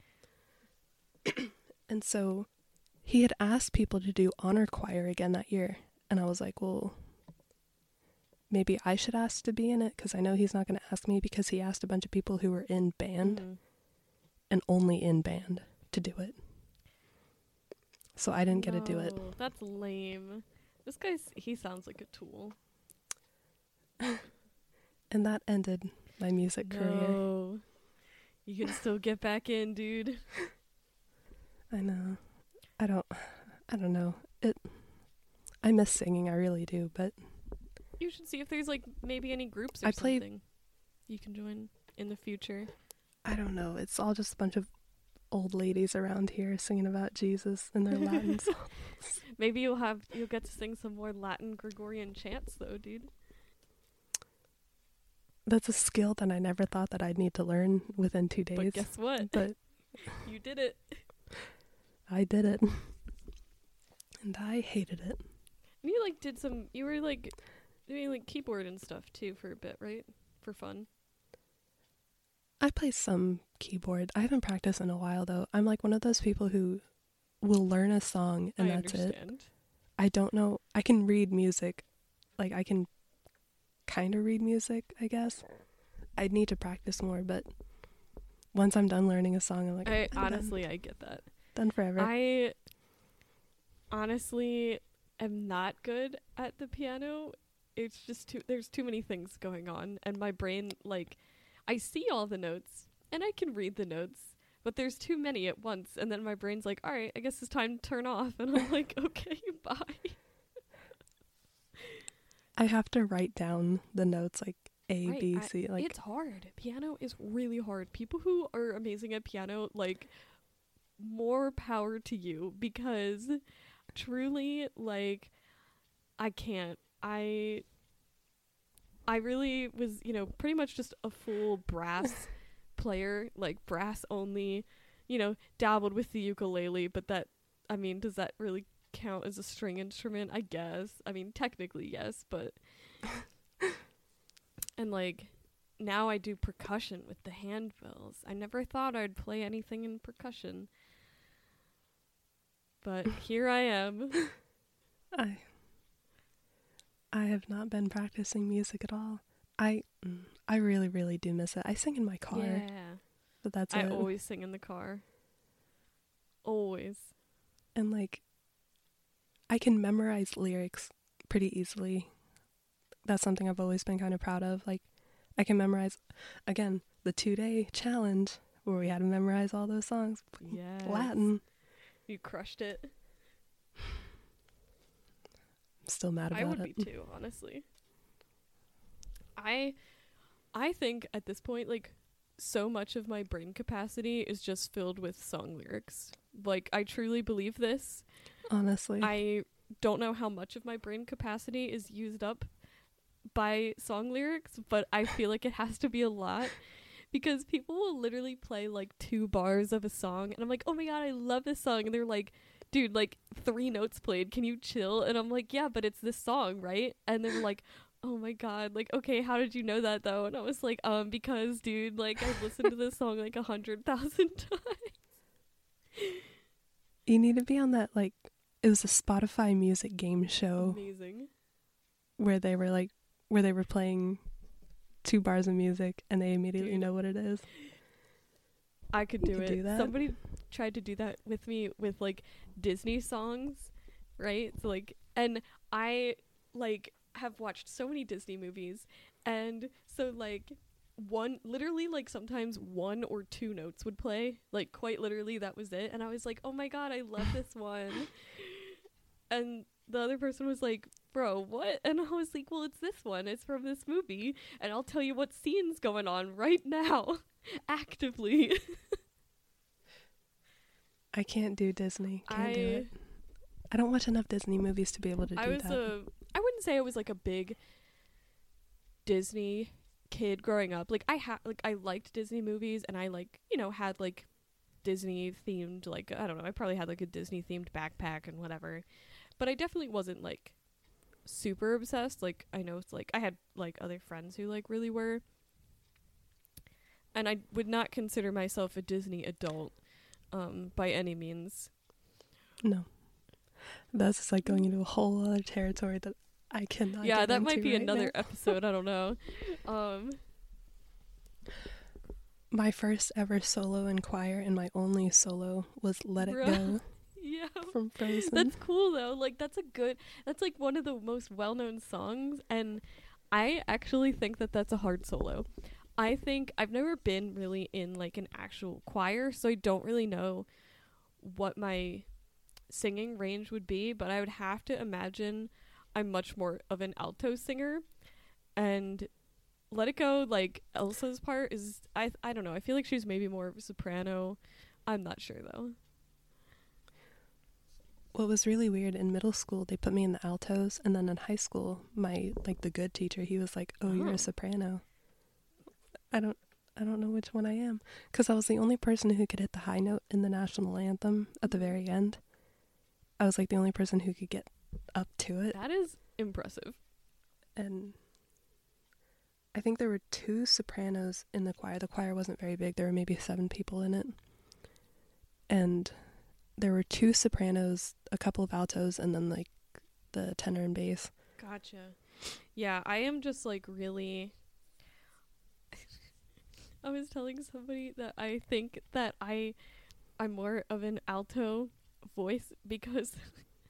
and so he had asked people to do honor choir again that year. And I was like, well, maybe I should ask to be in it because I know he's not going to ask me because he asked a bunch of people who were in band Mhm. and only in band to do it. So I didn't get to do it. That's lame. This guy's he sounds like a tool. And that ended my music career. No. You can still get back in, dude. I know. I don't I don't know. It I miss singing, I really do, but You should see if there's like maybe any groups or I something you can join in the future. I don't know. It's all just a bunch of old ladies around here singing about Jesus and their Latin songs. Maybe you'll have you'll get to sing some more Latin Gregorian chants though, dude. That's a skill that I never thought that I'd need to learn within two days. But guess what? But You did it. I did it. And I hated it. And you like did some you were like doing like keyboard and stuff too for a bit, right? For fun. I play some keyboard. I haven't practiced in a while though. I'm like one of those people who will learn a song and I that's it. understand. I don't know. I can read music. Like I can kind of read music, I guess. I'd need to practice more, but once I'm done learning a song, I'm like, I I'm done. honestly I get that. done forever. I honestly am not good at the piano. It's just too there's too many things going on and my brain like I see all the notes and I can read the notes, but there's too many at once and then my brain's like, "All right, I guess it's time to turn off." And I'm like, "Okay, bye." I have to write down the notes like A, Right, B, I- C. Like it's hard. Piano is really hard. People who are amazing at piano, like, more power to you because truly, like, I can't. I. I really was, you know, pretty much just a full brass player, like brass only, you know, dabbled with the ukulele, but that, I mean, does that really count as a string instrument? I guess. I mean, technically, yes, but. and like now I do percussion with the handbells. I never thought I'd play anything in percussion. But here I am. I I have not been practicing music at all. I mm, I really really do miss it. I sing in my car, Yeah. but that's I it. always sing in the car. Always. and like I can memorize lyrics pretty easily. That's something I've always been kind of proud of. Like I can memorize again the 2-day challenge where we had to memorize all those songs Yeah. Latin. You crushed it. I'm still mad about I would it. be too, honestly. I I think at this point like so much of my brain capacity is just filled with song lyrics. Like I truly believe this. Honestly. I don't know how much of my brain capacity is used up by song lyrics, but I feel like it has to be a lot because people will literally play like two bars of a song and I'm like, "Oh my god, I love this song." And they're like, "Dude, like three notes played. Can you chill?" And I'm like, "Yeah, but it's this song, right?" And they're like, "Oh my god, like okay, how did you know that though?" And I was like, "Um because dude, like I've listened to this song like a hundred thousand times." you need to be on that like it was a Spotify music game show Amazing. where they were like where they were playing two bars of music and they immediately Dude. know what it is. I could You do could it. do. Somebody tried to do that with me with like Disney songs, right? So like and I like have watched so many Disney movies and so like one literally like sometimes one or two notes would play like quite literally that was it and i was like oh my god i love this one and the other person was like bro what and i was like well it's this one it's from this movie and i'll tell you what scene's going on right now actively I can't do Disney. Can't I do it. I don't watch enough Disney movies to be able to do I was that. a I wouldn't say I was like a big Disney kid growing up. Like I had like I liked Disney movies and I like, you know, had like Disney themed like I don't know, I probably had like a Disney themed backpack and whatever. But I definitely wasn't like super obsessed. Like I know it's like I had like other friends who like really were. And I would not consider myself a Disney adult um by any means. no. That's just like going into a whole other territory that I cannot. yeah, that might be right another now. episode. I don't know. Um, My first ever solo in choir and my only solo was "Let It. Go" yeah, from Frozen. that's cool though. Like that's a good. That's like one of the most well-known songs, and I actually think that that's a hard solo. I think I've never been really in like an actual choir, so I don't really know what my singing range would be, but I would have to imagine I'm much more of an alto singer and let it go like Elsa's part is I I don't know. I feel like she's maybe more of a soprano. I'm not sure though. What was really weird in middle school, they put me in the altos, and then in high school, my like the good teacher, he was like, "Oh, you're Oh. a soprano." I don't, I don't know which one I am, because I was the only person who could hit the high note in the national anthem at the very end. I was like the only person who could get up to it, That is impressive. and I think there were two sopranos in the choir. The choir wasn't very big; there were maybe seven people in it, and there were two sopranos, a couple of altos, and then like the tenor and bass. Gotcha. Yeah, I am just like really. I was telling somebody that I think that I, I'm more of an alto voice because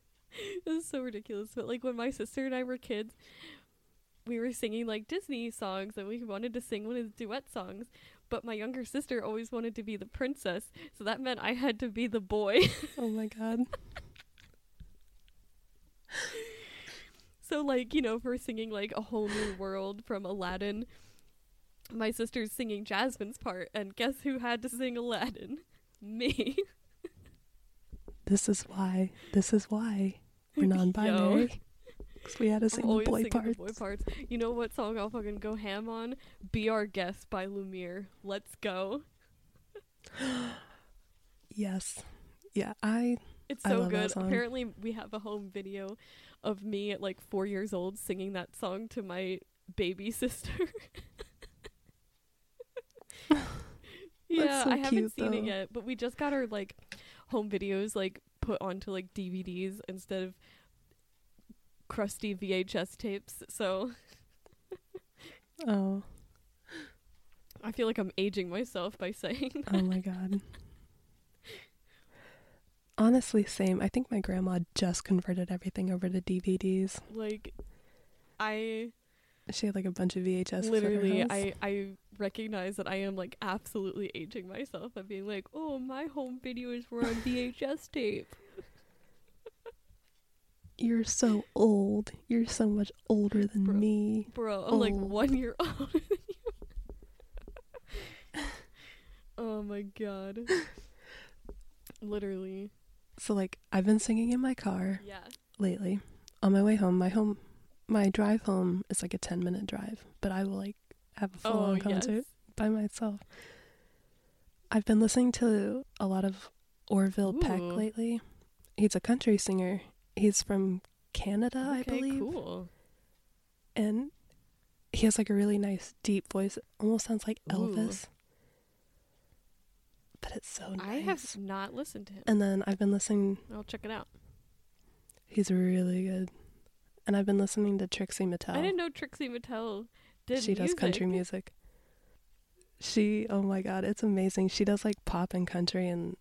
this is so ridiculous. But like when my sister and I were kids, we were singing like Disney songs and we wanted to sing one of the duet songs. But my younger sister always wanted to be the princess, so that meant I had to be the boy. Oh my god. So like, you know, for singing like a whole new world from Aladdin, my sister's singing Jasmine's part, and guess who had to sing Aladdin? Me. This is why. This is why we're non-binary. 'Cause we had to sing the boy parts. the boy parts. You know what song I'll fucking go ham on? Be Our Guest by Lumiere. Let's go. Yes. Yeah, I It's so good. Apparently we have a home video of me at like four years old singing that song to my baby sister. yeah, so I haven't cute, seen it yet, but we just got our like home videos like put onto like DVDs instead of crusty VHS tapes. So Oh, I feel like I'm aging myself by saying oh my god. Honestly, same. I think my grandma just converted everything over to DVDs. like I She had like a bunch of VHS. literally at her house. I I recognize that I am like absolutely aging myself by being like, "Oh, my home videos were on VHS tape." You're so old. You're so much older than Bro. me. Bro, I'm like 1 year older than you. oh my god. Literally. So like I've been singing in my car Yeah. lately. On my way home, my home my drive home is like a 10 minute drive, but I will like have a full Oh, on yes. concert by myself. I've been listening to a lot of Orville Peck lately. He's a country singer. He's from Canada, I believe. cool. And he has like a really nice deep voice. It almost sounds like Ooh. Elvis. But it's so nice. I have not listened to him. And then I've been listening I'll check it out. He's really good. And I've been listening to Trixie Mattel. I didn't know Trixie Mattel did she does country music. She, oh my god, it's amazing. She does like pop and country, and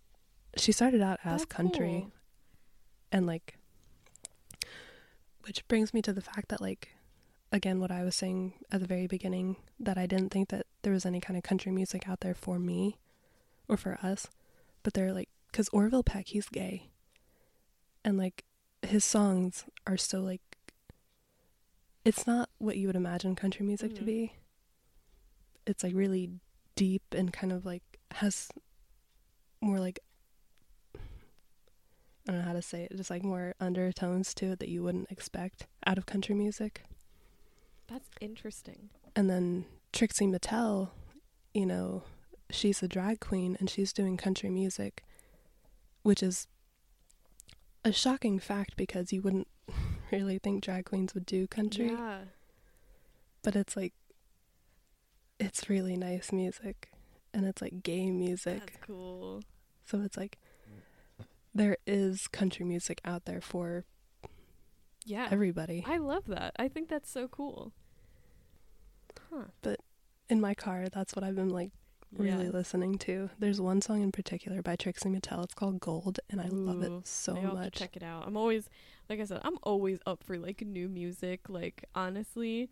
she started out as That's country, cool. and like, which brings me to the fact that like, again, what I was saying at the very beginning, that I didn't think that there was any kind of country music out there for me, or for us, but they're like, because Orville Peck, he's gay, and like, his songs are so like. It's not what you would imagine country music to Mhm. be. It's like really deep and kind of like has more like don't know how to say it, just like more undertones to it that you wouldn't expect out of country music. That's interesting. And then Trixie Mattel, you know, she's a drag queen and she's doing country music, which is a shocking fact because you wouldn't really think drag queens would do country, Yeah. but it's like it's really nice music and it's like gay music. That's cool. So it's like there is country music out there for Yeah. everybody. I love that. I think that's so cool. Huh. But in my car, that's what I've been like really Yeah. listening to. There's one song in particular by Trixie Mattel. It's called Gold, and I love it so Maybe I'll to much. check it out. I'm always, like I said, I'm always up for like new music. Like honestly,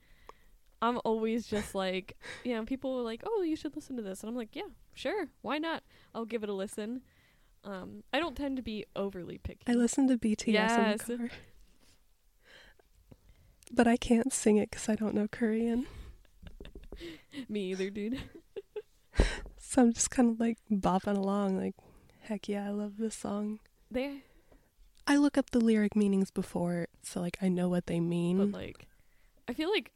I'm always just like, you know, people are like, "Oh, you should listen to this," and I'm like, "Yeah, sure, why not? I'll give it a listen." Um, I don't tend to be overly picky. I listen to BTS Yes. in the car, but I can't sing it because I don't know Korean. Me either, dude. So I'm just kind of like bopping along, like, heck yeah, I love this song. They, I look up the lyric meanings before, so like I know what they mean. but like, I feel like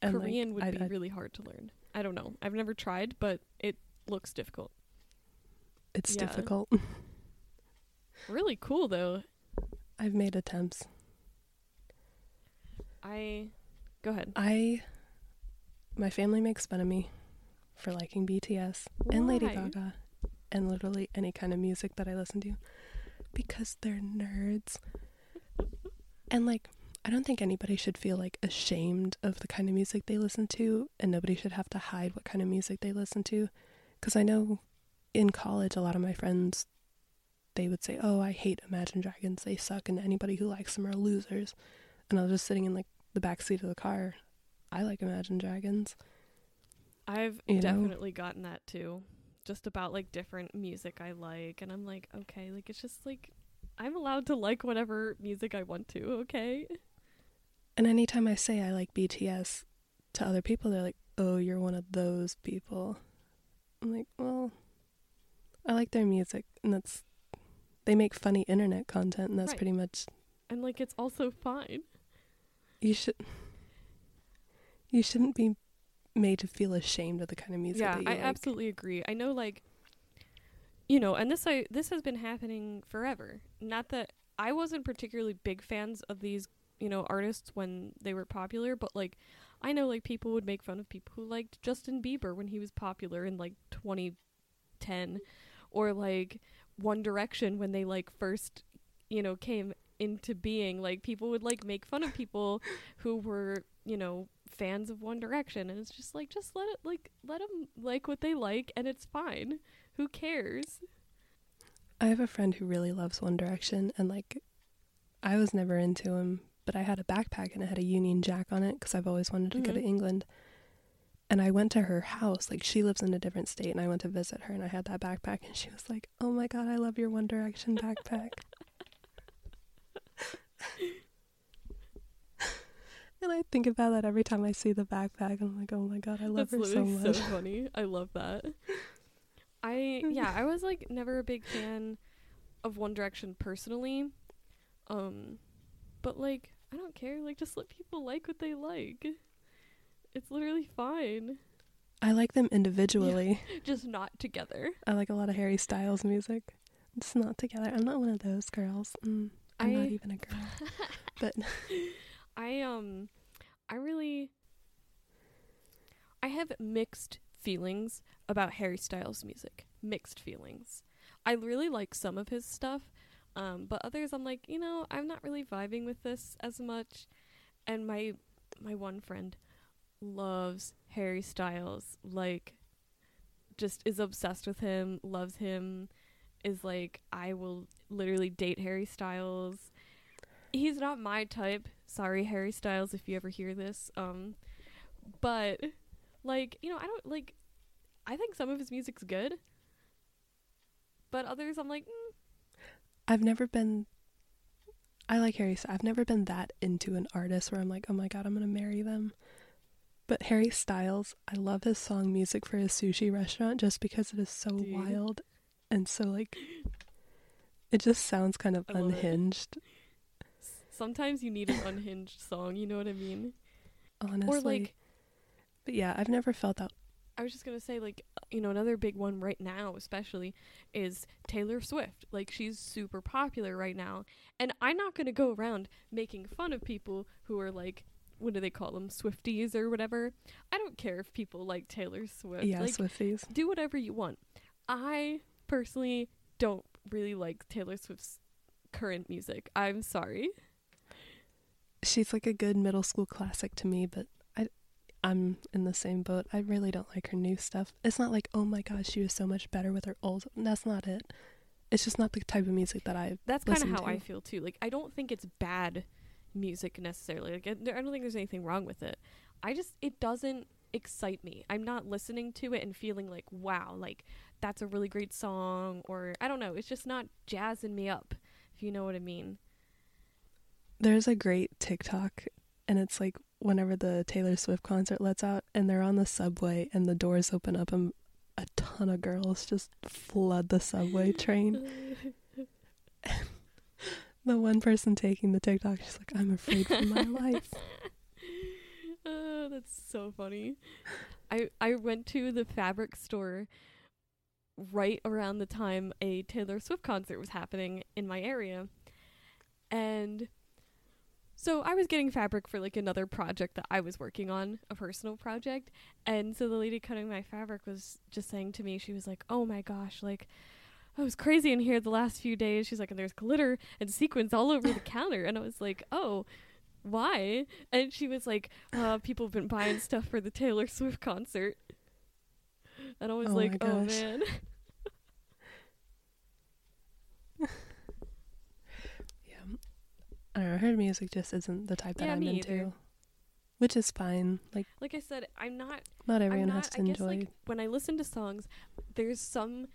and, like, Korean would I- be I- really hard to learn. I don't know. I've never tried, but it looks difficult. It's yeah. difficult. Really cool though. I've made attempts. I go ahead. I my family makes fun of me for liking BTS and Lady Why? Gaga and literally any kind of music that I listen to because they're nerds. and like I don't think anybody should feel like ashamed of the kind of music they listen to and nobody should have to hide what kind of music they listen to cuz I know in college a lot of my friends they would say, "Oh, I hate Imagine Dragons. They suck and anybody who likes them are losers." And I was just sitting in like the back seat of the car. I like Imagine Dragons. I've You know? definitely gotten that too. Just about like different music I like and I'm like, okay, like it's just like I'm allowed to like whatever music I want to, okay? And anytime I say I like BTS to other people, they're like, "Oh, you're one of those people." I'm like, "Well, I like their music, and that's they make funny internet content, and that's Right. pretty much And like it's also fine. you should you shouldn't be made to feel ashamed of the kind of music yeah, that you I like. absolutely agree. I know like you know, and this I this has been happening forever. Not that I wasn't particularly big fans of these, you know, artists when they were popular, but like I know like people would make fun of people who liked Justin Bieber when he was popular in like 2010 or like One Direction when they like first, you know, came into being like people would like make fun of people who were, you know, fans of One Direction and it's just like just let it like let them like what they like and it's fine. Who cares? I have a friend who really loves One Direction, and like, I was never into him, but I had a backpack and it had a Union Jack on it because I've always wanted to go to Mhm. England. And I went to her house, like she lives in a different state, and I went to visit her, and I had that backpack, and she was like, "Oh my god, I love your One Direction backpack." and I think about that every time I see the backpack. And I'm like, "Oh my god, I love That's her so much." so funny. I love that. I yeah, I was like never a big fan of One Direction personally. Um but like I don't care, like just let people like what they like. It's literally fine. I like them individually. Just not together. I like a lot of Harry Styles music. It's not together. I'm not one of those girls. Mm, I'm not even a girl. But I um I really I have mixed feelings about Harry Styles music. Mixed feelings. I really like some of his stuff, um, but others I'm like, you know, I'm not really vibing with this as much. And my my one friend loves Harry Styles, like just is obsessed with him, loves him, is like I will literally date Harry Styles. He's not my type. Sorry, Harry Styles, if you ever hear this. Um, but like you know, I don't like. I think some of his music's good, but others I'm like, mm, I've never been. I like Harry. Styles. I've never been that into an artist where I'm like, oh my god, I'm gonna marry them. But Harry Styles, I love his song "Music for a Sushi Restaurant" just because it is so you? wild and so like. It just sounds kind of I unhinged, sometimes you need an unhinged song. You know what I mean? honestly. Or like but yeah, I've never felt that. I was just gonna say, like, you know, another big one right now, especially, is Taylor Swift. Like, she's super popular right now, and I'm not gonna go around making fun of people who are like, what do they call them, Swifties or whatever. I don't care if people like Taylor Swift. Yeah, like, Swifties. do whatever you want. I personally don't really like Taylor Swift's current music. I'm sorry. she's like a good middle school classic to me, but I I'm in the same boat. I really don't like her new stuff. It's not like, oh my gosh, she was so much better with her old. That's not it. It's just not the type of music that I. That's kind of how I feel too. Like I don't think it's bad music necessarily. Like I I don't think there's anything wrong with it. I just it doesn't excite me. I'm not listening to it and feeling like wow, like that's a really great song or I don't know, it's just not jazzing me up. If you know what I mean. There's a great TikTok, and it's like whenever the Taylor Swift concert lets out, and they're on the subway, and the doors open up, and a ton of girls just flood the subway train. The one person taking the TikTok, she's like, "I'm afraid for my life." oh, that's so funny. I I went to the fabric store right around the time a Taylor Swift concert was happening in my area. And so I was getting fabric for like another project that I was working on, a personal project. And so the lady cutting my fabric was just saying to me, she was like, "Oh my gosh, like it was crazy in here the last few days." She's like, "And there's glitter and sequins all over the counter." And I was like, "Oh, why?" And she was like, uh, "People have been buying stuff for the Taylor Swift concert." And I was Oh like, "Oh man." Yeah. I don't know. Her music just isn't the type that Yeah, I'm into. either. Which is fine. Like, Like I said, I'm not not I'm everyone not, has to I guess enjoy. like when I listen to songs, there's some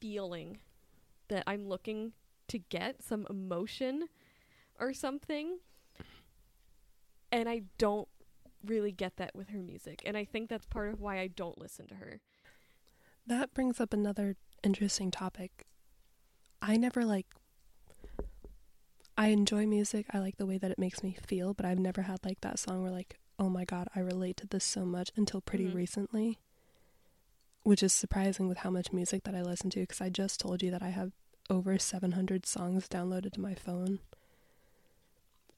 feeling that I'm looking to get, some emotion or something. And I don't really get that with her music. And I think that's part of why I don't listen to her. That brings up another interesting topic. I never like. I enjoy music. I like the way that it makes me feel, but I've never had like that song where like, oh my god, I relate to this so much until pretty Mhm. recently. Which is surprising with how much music that I listen to because I just told you that I have over 700 songs downloaded to my phone.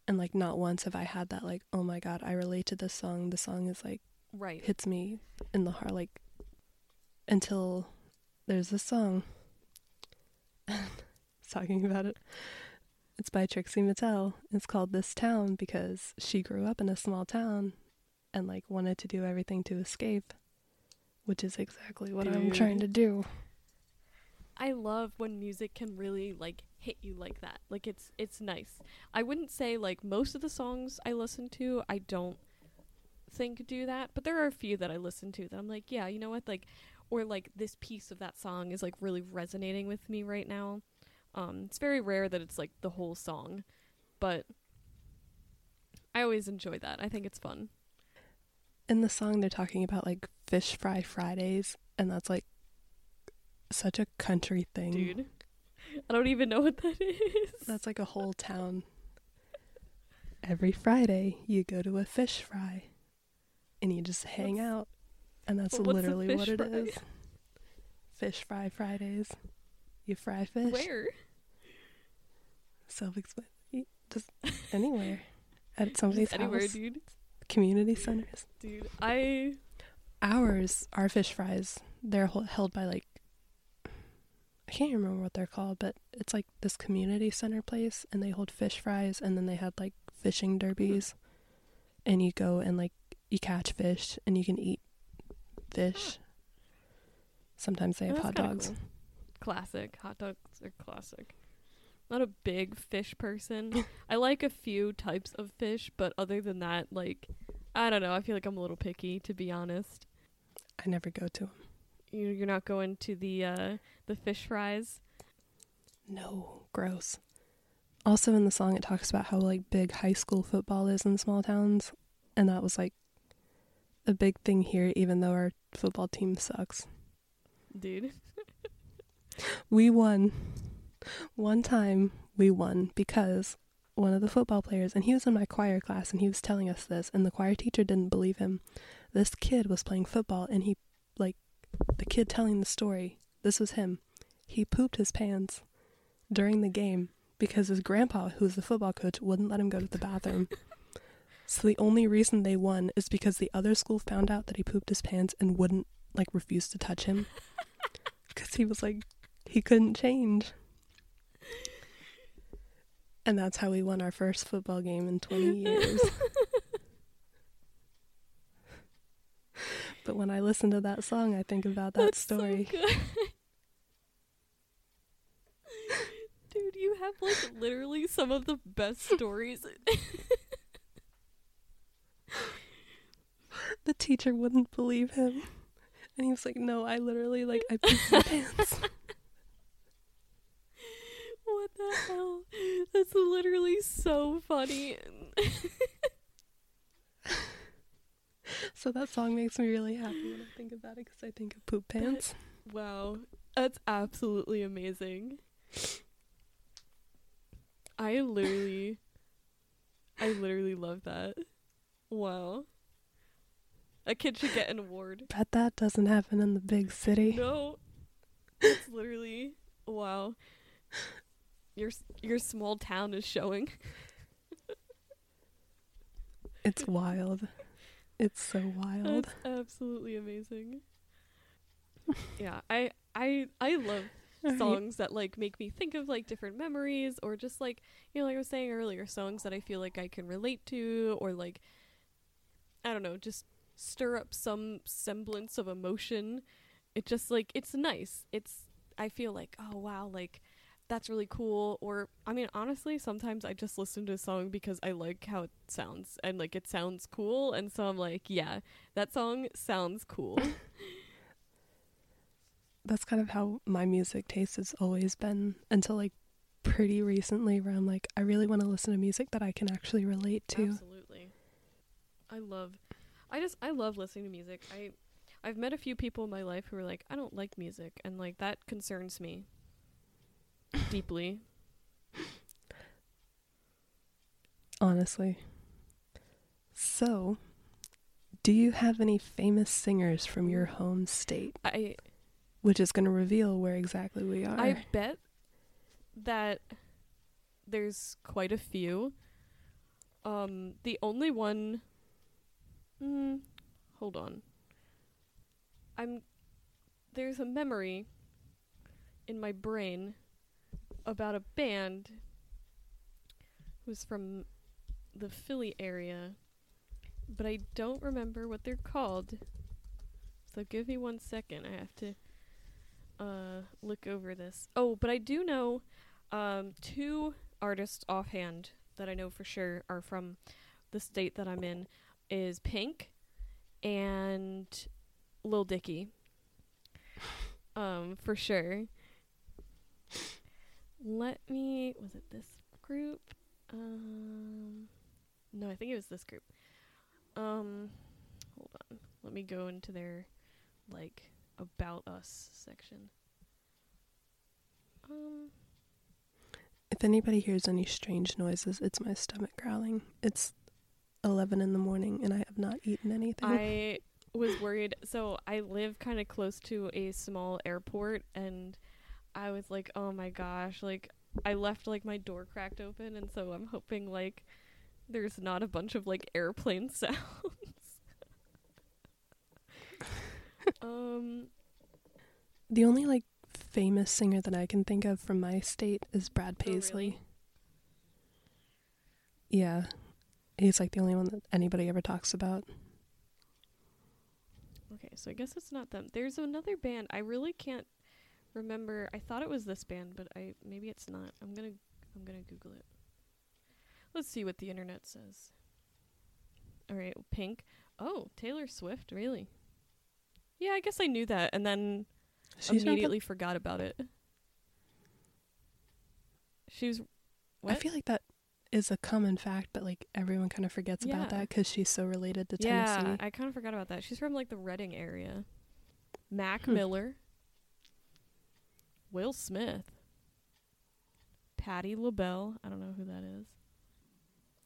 And like not once have I had that like, oh my god, I relate to this song. The song is like Right. hits me in the heart like until there's this song talking about it It's by Trixie Mattel. It's called This Town because she grew up in a small town and like wanted to do everything to escape, which is exactly what I'm trying to do. I love when music can really like hit you like that. Like it's it's nice. I wouldn't say like most of the songs I listen to I don't think do that, but there are a few that I listen to that I'm like, yeah, you know what? Like or like this piece of that song is like really resonating with me right now. Um it's very rare that it's like the whole song, but I always enjoy that. I think it's fun. In the song, they're talking about like fish fry Fridays, and that's like such a country thing. Dude. I don't even know what that is. That's like a whole town. Every Friday, you go to a fish fry and you just hang What's- out. And that's But what's a literally what it fry? is. Fish fry Fridays. You fry fish. Where? Self explanatory. Just anywhere. At somebody's Just anywhere, house. dude. Community centers. Dude, I Ours, our fish fries, they're held by like, I can't remember what they're called, but it's like this community center place, and they hold fish fries, and then they had like fishing derbies, and you go and like you catch fish, and you can eat fish. Sometimes they have That's hot kinda dogs. cool. Classic. Hot dogs are classic. Not a big fish person. I like a few types of fish, but other than that, like, I don't know. I feel like I'm a little picky, to be honest. I never go to them. You- You're not going to the uh, the fish fries. No, gross. Also in the song it talks about how like big high school football is in small towns and that was like a big thing here even though our football team sucks. Dude. We won. One time we won because one of the football players and he was in my choir class and he was telling us this and the choir teacher didn't believe him. This kid was playing football and he like the kid telling the story. This was him. He pooped his pants during the game because his grandpa, who was the football coach, wouldn't let him go to the bathroom. so the only reason they won is because the other school found out that he pooped his pants and wouldn't like refuse to touch him because he was like he couldn't change. And that's how we won our first football game in 20 years. but when I listen to that song, I think about that That's so story. good. Dude, you have like literally some of the best stories. the teacher wouldn't believe him. And he was like, No, I literally, like, I pooped my pants. What the hell? That's literally so funny. So that song makes me really happy when I think about it because I think of poop pants. Wow. That's absolutely amazing. I literally I literally love that. Wow. A kid should get an award. Bet that doesn't happen in the big city. No. It's literally wow. Your your small town is showing. It's wild. It's so wild. That's absolutely amazing. yeah, I I I love songs that like make me think of like different memories or just like you know like I was saying earlier songs that I feel like I can relate to or like I don't know just stir up some semblance of emotion it just like it's nice it's I feel like oh wow like that's really cool or I mean honestly sometimes I just listen to a song because I like how it sounds and like it sounds cool and so I'm like yeah that song sounds cool That's kind of how my music taste has always been until like pretty recently, where I'm like, I really want to listen to music that I can actually relate to. Absolutely. I love I just I love listening to music. I I've met a few people in my life who are like, I don't like music and like that concerns me deeply. Honestly. So, do you have any famous singers from your home state? I Which is going to reveal where exactly we are. I bet that there's quite a few. Um the only one mm, hold on. I'm there's a memory in my brain about a band who's from the Philly area, but I don't remember what they're called. So give me one second. I have to uh look over this. Oh, but I do know um two artists offhand that I know for sure are from the state that I'm in is Pink and Lil Dicky. Um, for sure. Let me was it this group? Um No, I think it was this group. Um hold on. Let me go into their like about us section. Um If anybody hears any strange noises, it's my stomach growling. It's 11 in the morning and I have not eaten anything. I was worried. So I live kind of close to a small airport, and I was like, oh my gosh, like I left like my door cracked open, and so I'm hoping like there's not a bunch of like airplane sounds. um, the only like famous singer that I can think of from my state is Brad Oh, really? Paisley. Yeah. He's like the only one that anybody ever talks about. okay, so I guess it's not them. There's another band. I really can't remember. I thought it was this band, but I maybe it's not. I'm gonna I'm gonna Google it. Let's see what the internet says. All right, Pink. Oh, Taylor Swift, really? Yeah, I guess I knew that, and then She's immediately forgot about it. She's. What? I feel like that is a common fact, but like everyone kind of forgets about that because she's so related to yeah, Tennessee. I kind of forgot about that. She's from like the Reading area. Mac Hmm. Miller, Will Smith, Patti LaBelle. I don't know who that is.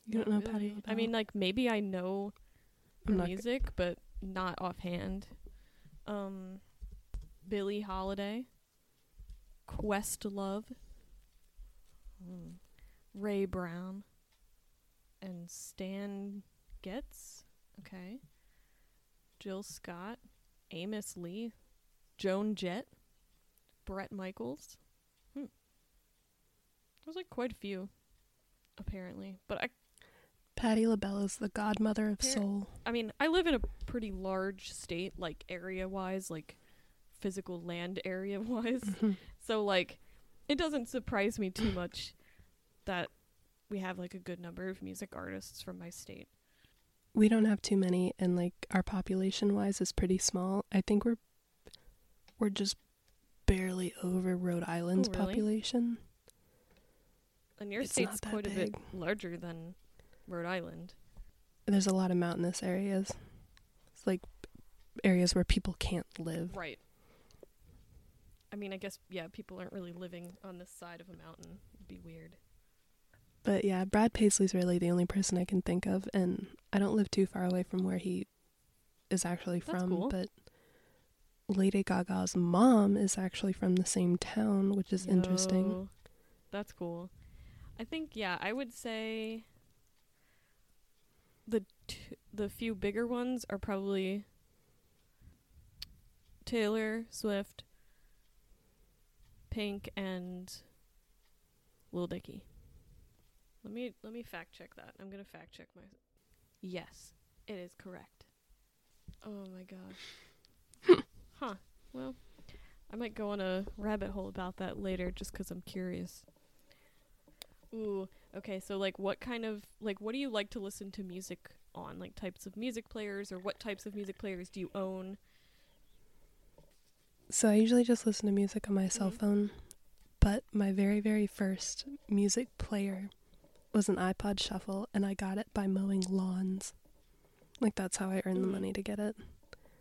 you don't know Patti. LaBelle? I mean, like maybe I know her g- music, but not offhand. Um, Billie Holiday, Questlove, mm, Ray Brown, and Stan Getz. Okay. Jill Scott, Amos Lee, Joan Jett, Bret Michaels. Hmm. There's like quite a few, apparently. But I Patti LaBelle is the godmother of Par- soul. I mean, I live in a pretty large state, like area wise, like physical land area wise. Mhm. So, like, it doesn't surprise me too much that we have like a good number of music artists from my state. We don't have too many, and like our population wise is pretty small. I think we're we're just barely over Rhode Island's Oh, really? population. And your It's state's quite a bit larger than Rhode Island. There's a lot of mountainous areas. It's like areas where people can't live. Right. I mean, I guess, yeah, people aren't really living on this side of a mountain. It'd be weird. But yeah, Brad Paisley's really the only person I can think of, and I don't live too far away from where he is actually That's from. cool. But Lady Gaga's mom is actually from the same town, which is interesting. That's cool. I think yeah, I would say the t- the few bigger ones are probably Taylor Swift, Pink, and Lil Dicky. Let me let me fact check that. I'm gonna fact check my. Yes, it is correct. Oh my gosh. Huh. Well, I might go on a rabbit hole about that later just because I'm curious. Ooh, okay, so like what kind of like what do you like to listen to music on? Like types of music players or what types of music players do you own? So I usually just listen to music on my cell Mhm. phone, but my very, very first music player was an iPod Shuffle, and I got it by mowing lawns. Like that's how I earned the Mm. money to get it.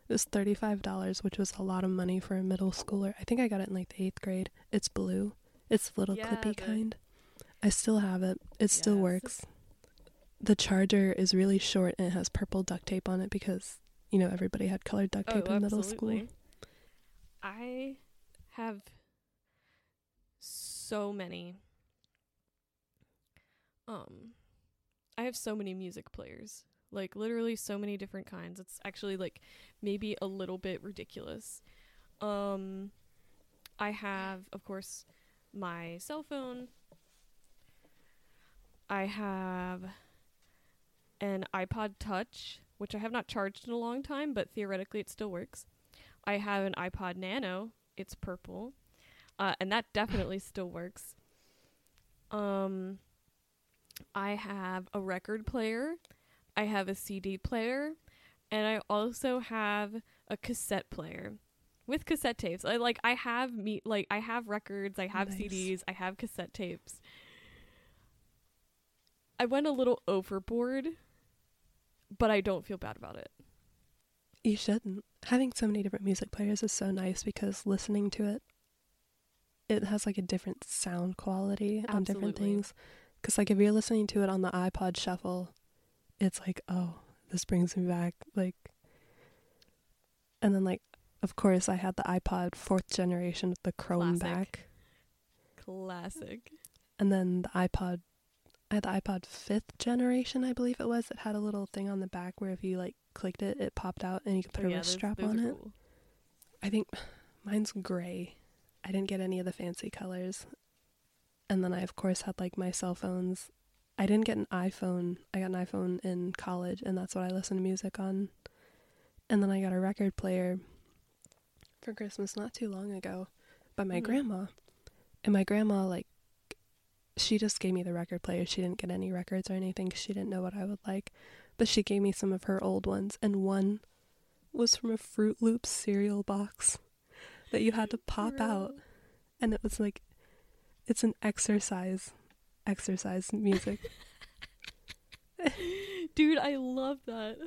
It was thirty-five dollars, which was a lot of money for a middle schooler. I think I got it in like the eighth grade. It's blue. It's the little Yeah, clippy kind. I still have it. It still Yes. works. The charger is really short and it has purple duct tape on it because you know everybody had colored duct tape oh, in middle absolutely. school. I have so many um I have so many music players. Like literally so many different kinds. It's actually like maybe a little bit ridiculous. Um I have of course my cell phone. I have an iPod Touch, which I have not charged in a long time, but theoretically it still works. I have an iPod Nano. It's purple, uh, and that definitely still works. Um, I have a record player. I have a CD player, and I also have a cassette player with cassette tapes. I like I have me like I have records, I have Nice. CDs, I have cassette tapes. I went a little overboard, but I don't feel bad about it. You shouldn't. Having so many different music players is so nice because listening to it, it has like a different sound quality on different things. Because like if you're listening to it on the iPod Shuffle, it's like, oh, this brings me back. Like, and then like, of course, I had the iPod fourth generation with the Chrome Classic. back, Classic. and then the iPod. I had the iPod fifth generation, I believe it was. It had a little thing on the back where if you like clicked it, it popped out and you could put Oh, a yeah, wrist those- strap those on it. cool. I think mine's gray. I didn't get any of the fancy colors. And then I of course had like my cell phones. I didn't get an iPhone. I got an iPhone in college and that's what I listen to music on. And then I got a record player for Christmas not too long ago by my Mhm. grandma. And my grandma like she just gave me the record player. She didn't get any records or anything 'cause she didn't know what I would like. But she gave me some of her old ones and one was from a Froot Loops cereal box that you had to pop Bro. out and it was like it's an exercise exercise music. Dude, I love that.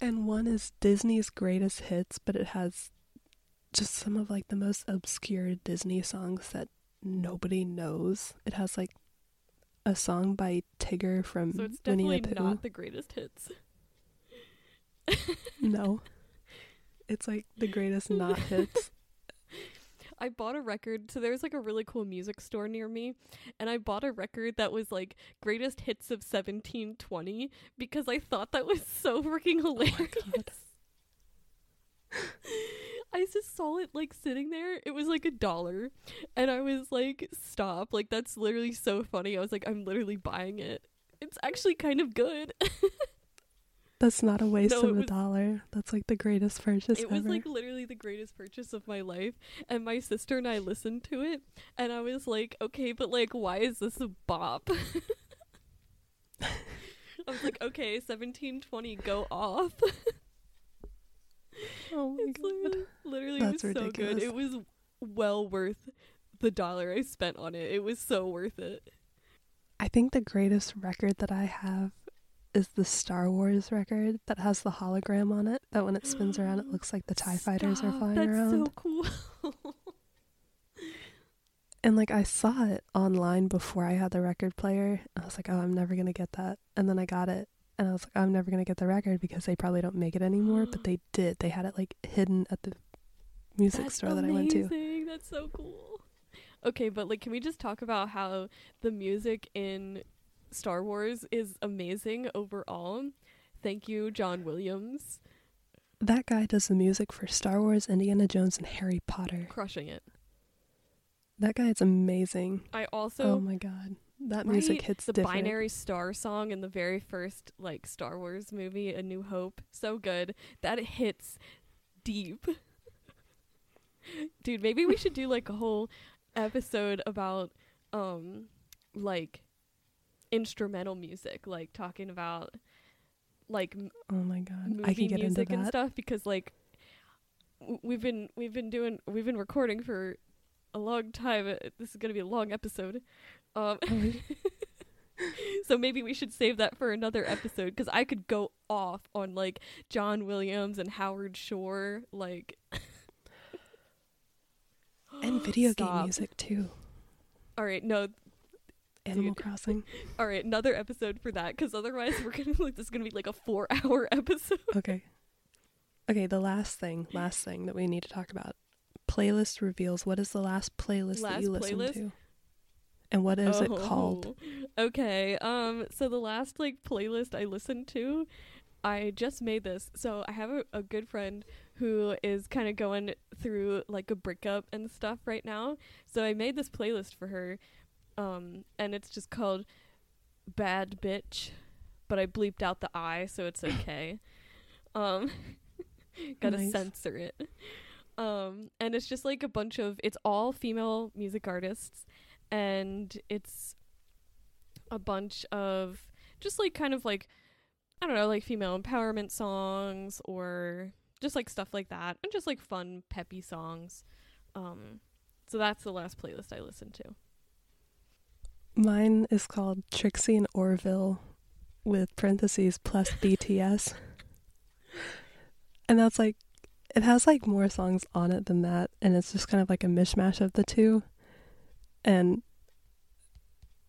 and one is Disney's greatest hits but it has just some of like the most obscure Disney songs that nobody knows. It has like a song by Tigger from So it's Winnie definitely the Pooh. not the greatest hits. no. It's like the greatest not hits I bought a record. So there's like a really cool music store near me, and I bought a record that was like greatest hits of 1720 because I thought that was so freaking oh hilarious. God. I just saw it like sitting there. It was like a dollar, and I was like, "Stop! Like that's literally so funny." I was like, "I'm literally buying it." It's actually kind of good. That's not a waste No, of it a dollar. That's like the greatest purchase it was ever. like literally the greatest purchase of my life and my sister and i listened to it and i was like okay but like why is this a bop i was like okay 1720 go off oh my it's god. literally, literally That's was so good ridiculous. it was well worth the dollar i spent on it it was so worth it I think the greatest record that I have is the Star Wars record that has the hologram on it. That when it spins around, it looks like the Tie Fighters are flying that's around. That's so cool And like I saw it online before I had the record player. I was like, oh, I'm never gonna get that. And then I got it, and I was like, I'm never gonna get the record because they probably don't make it anymore. but they did. They had it like hidden at the music That's store that I went to. amazing. That's so cool. Okay, but like, can we just talk about how the music in Star Wars is amazing overall? Thank you, John Williams, That guy does the music for Star Wars, Indiana Jones, and Harry Potter. crushing it. That guy is amazing. I also. oh my god, that music hits the different. binary star song in the very first like Star Wars movie, A New Hope. So good. That hits deep. Dude, maybe we should do like a whole episode about um like instrumental music, like talking about like Oh my god, movie I can get into music and stuff because like w- we've been we've been doing we've been recording for a long time. Uh, This is going to be a long episode. Um Oh, so maybe we should save that for another episode cuz I could go off on like John Williams and Howard Shore like and video Stop. game music too. All right, no. Animal Crossing. All right, another episode for that cuz otherwise we're to like this is going to be like a 4-hour episode. Okay. Okay, the last thing, last thing that we need to talk about. Playlist reveals. What is the last playlist that you listened playlist? to? And what is it called? Oh, Okay. Um so the last like playlist I listened to, I just made this. So I have a, a good friend who is kind of going through like a breakup and stuff right now. So I made this playlist for her. Um, and it's just called Bad Bitch, but I bleeped out the I, so it's okay. um, gotta Nice. censor it. Um, and it's just like a bunch of it's all female music artists, and it's a bunch of just like kind of like I don't know, like female empowerment songs or just like stuff like that, and just like fun peppy songs. Um, so that's the last playlist I listened to. Mine is called Trixie and Orville with parentheses plus BTS. And that's like, it has like more songs on it than that. And it's just kind of like a mishmash of the two. And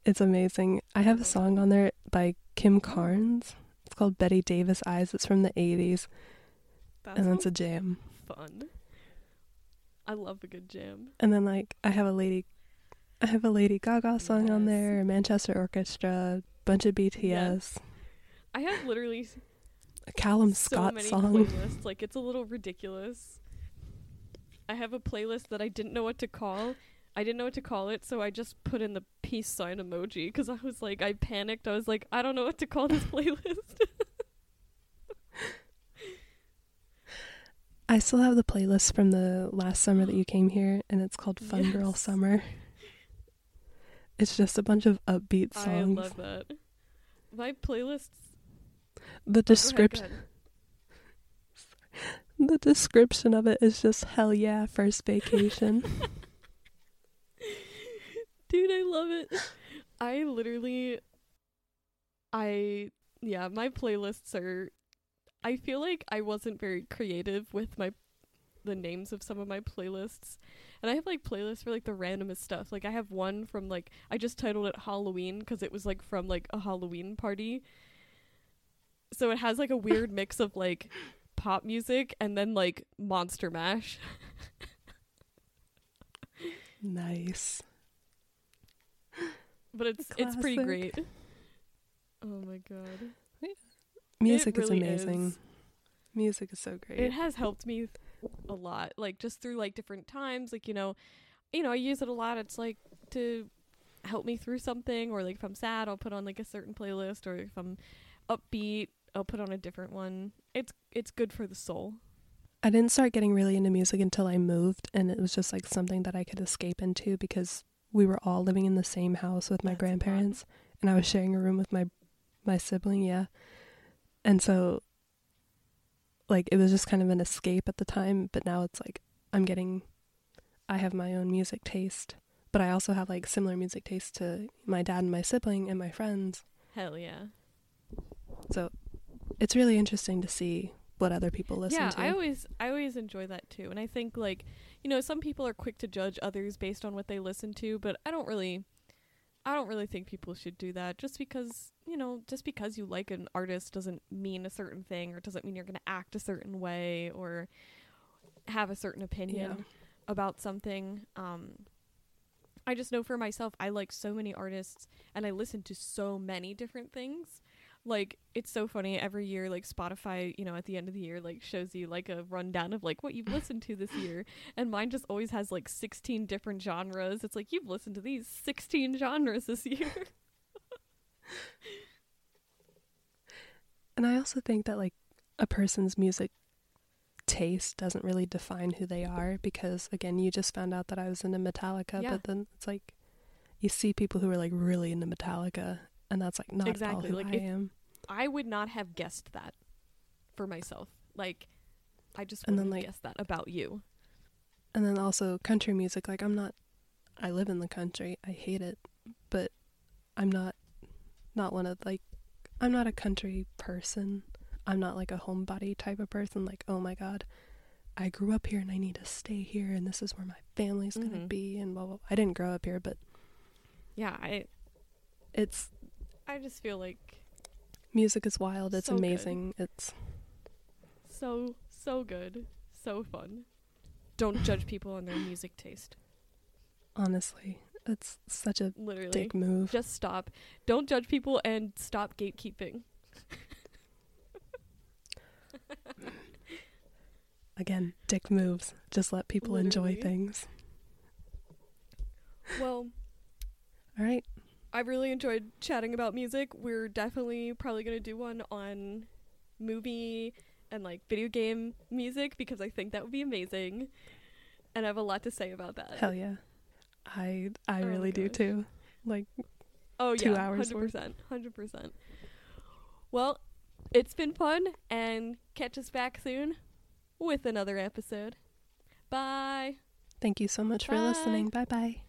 it's amazing. I have a song on there by Kim Carnes. It's called Bette Davis Eyes. It's from the 80s. That and it's a jam. fun. I love a good jam. And then like I have a lady I have a Lady Gaga song on there, Manchester Orchestra, bunch of BTS, Yes. I have literally a Calum so Scott many song. playlists. Like it's a little ridiculous. I have a playlist that I didn't know what to call. I didn't know what to call it, so I just put in the peace sign emoji because I was like, I panicked. I was like, I don't know what to call this playlist. I still have the playlist from the last summer that you came here and it's called Fun Girl Summer. It's just a bunch of upbeat songs. I love that. My playlists. the oh, go ahead, go description ahead. the description of it is just hell yeah, first vacation. Dude, I love it. I literally I yeah, my playlists are I feel like I wasn't very creative with my the names of some of my playlists. And I have like playlists for like the randomest stuff. Like I have one from like I just titled it Halloween cuz it was like from like a Halloween party. So it has like a weird mix of like pop music and then like Monster Mash. nice. But it's it's pretty great. Oh my god. Music really is amazing. is. Music is so great. It has helped me a lot, like just through like different times. Like you know, you know, I use it a lot. It's like to help me through something, or like if I'm sad, I'll put on like a certain playlist, or if I'm upbeat, I'll put on a different one. It's it's good for the soul. I didn't start getting really into music until I moved, and it was just like something that I could escape into because we were all living in the same house with my That's grandparents, and I was sharing a room with my my sibling, yeah. And so, like, it was just kind of an escape at the time, but now it's like I'm getting, I have my own music taste, but I also have like similar music taste to my dad and my sibling and my friends. Hell yeah. So, it's really interesting to see what other people listen yeah, to. I always I always enjoy that too. And I think like, you know, some people are quick to judge others based on what they listen to, but I don't really I don't really think people should do that just because, you know, just because you like an artist doesn't mean a certain thing or doesn't mean you're going to act a certain way or have a certain opinion Yeah. about something. Um I just know for myself I like so many artists and I listen to so many different things like it's so funny every year like spotify you know at the end of the year like shows you like a rundown of like what you've listened to this year. And mine just always has like 16 different genres. It's like you've listened to these 16 genres this year. And I also think that like a person's music taste doesn't really define who they are because again, you just found out that I was into Metallica, Yeah. but then it's like you see people who are like really into Metallica and that's like not Exactly, who like, I am. i would not have guessed that for myself like i just And wouldn't then, like- guessed that about you And then also country music, like I'm not I live in the country. I hate it, but I'm not not one of like I'm not a country person. I'm not like a homebody type of person like, "Oh my god, I grew up here and I need to stay here and this is where my family's going to Mhm. be and blah, blah blah. I didn't grow up here, but yeah i it's i just feel like music is wild. It's So good. amazing. It's so so good so fun don't judge people on their music taste honestly, it's such a literally dick move. just stop don't judge people and stop gatekeeping Again, dick moves. Just let people enjoy things. well All right. I really enjoyed chatting about music. We're definitely probably going to do one on movie and like video game music because I think that would be amazing. And I have a lot to say about that. Hell yeah. I I Oh really do too. Like Oh two yeah, hours hundred percent, hundred percent. Well, it's been fun, and catch us back soon with another episode. Bye. thank you so much for listening. Bye bye.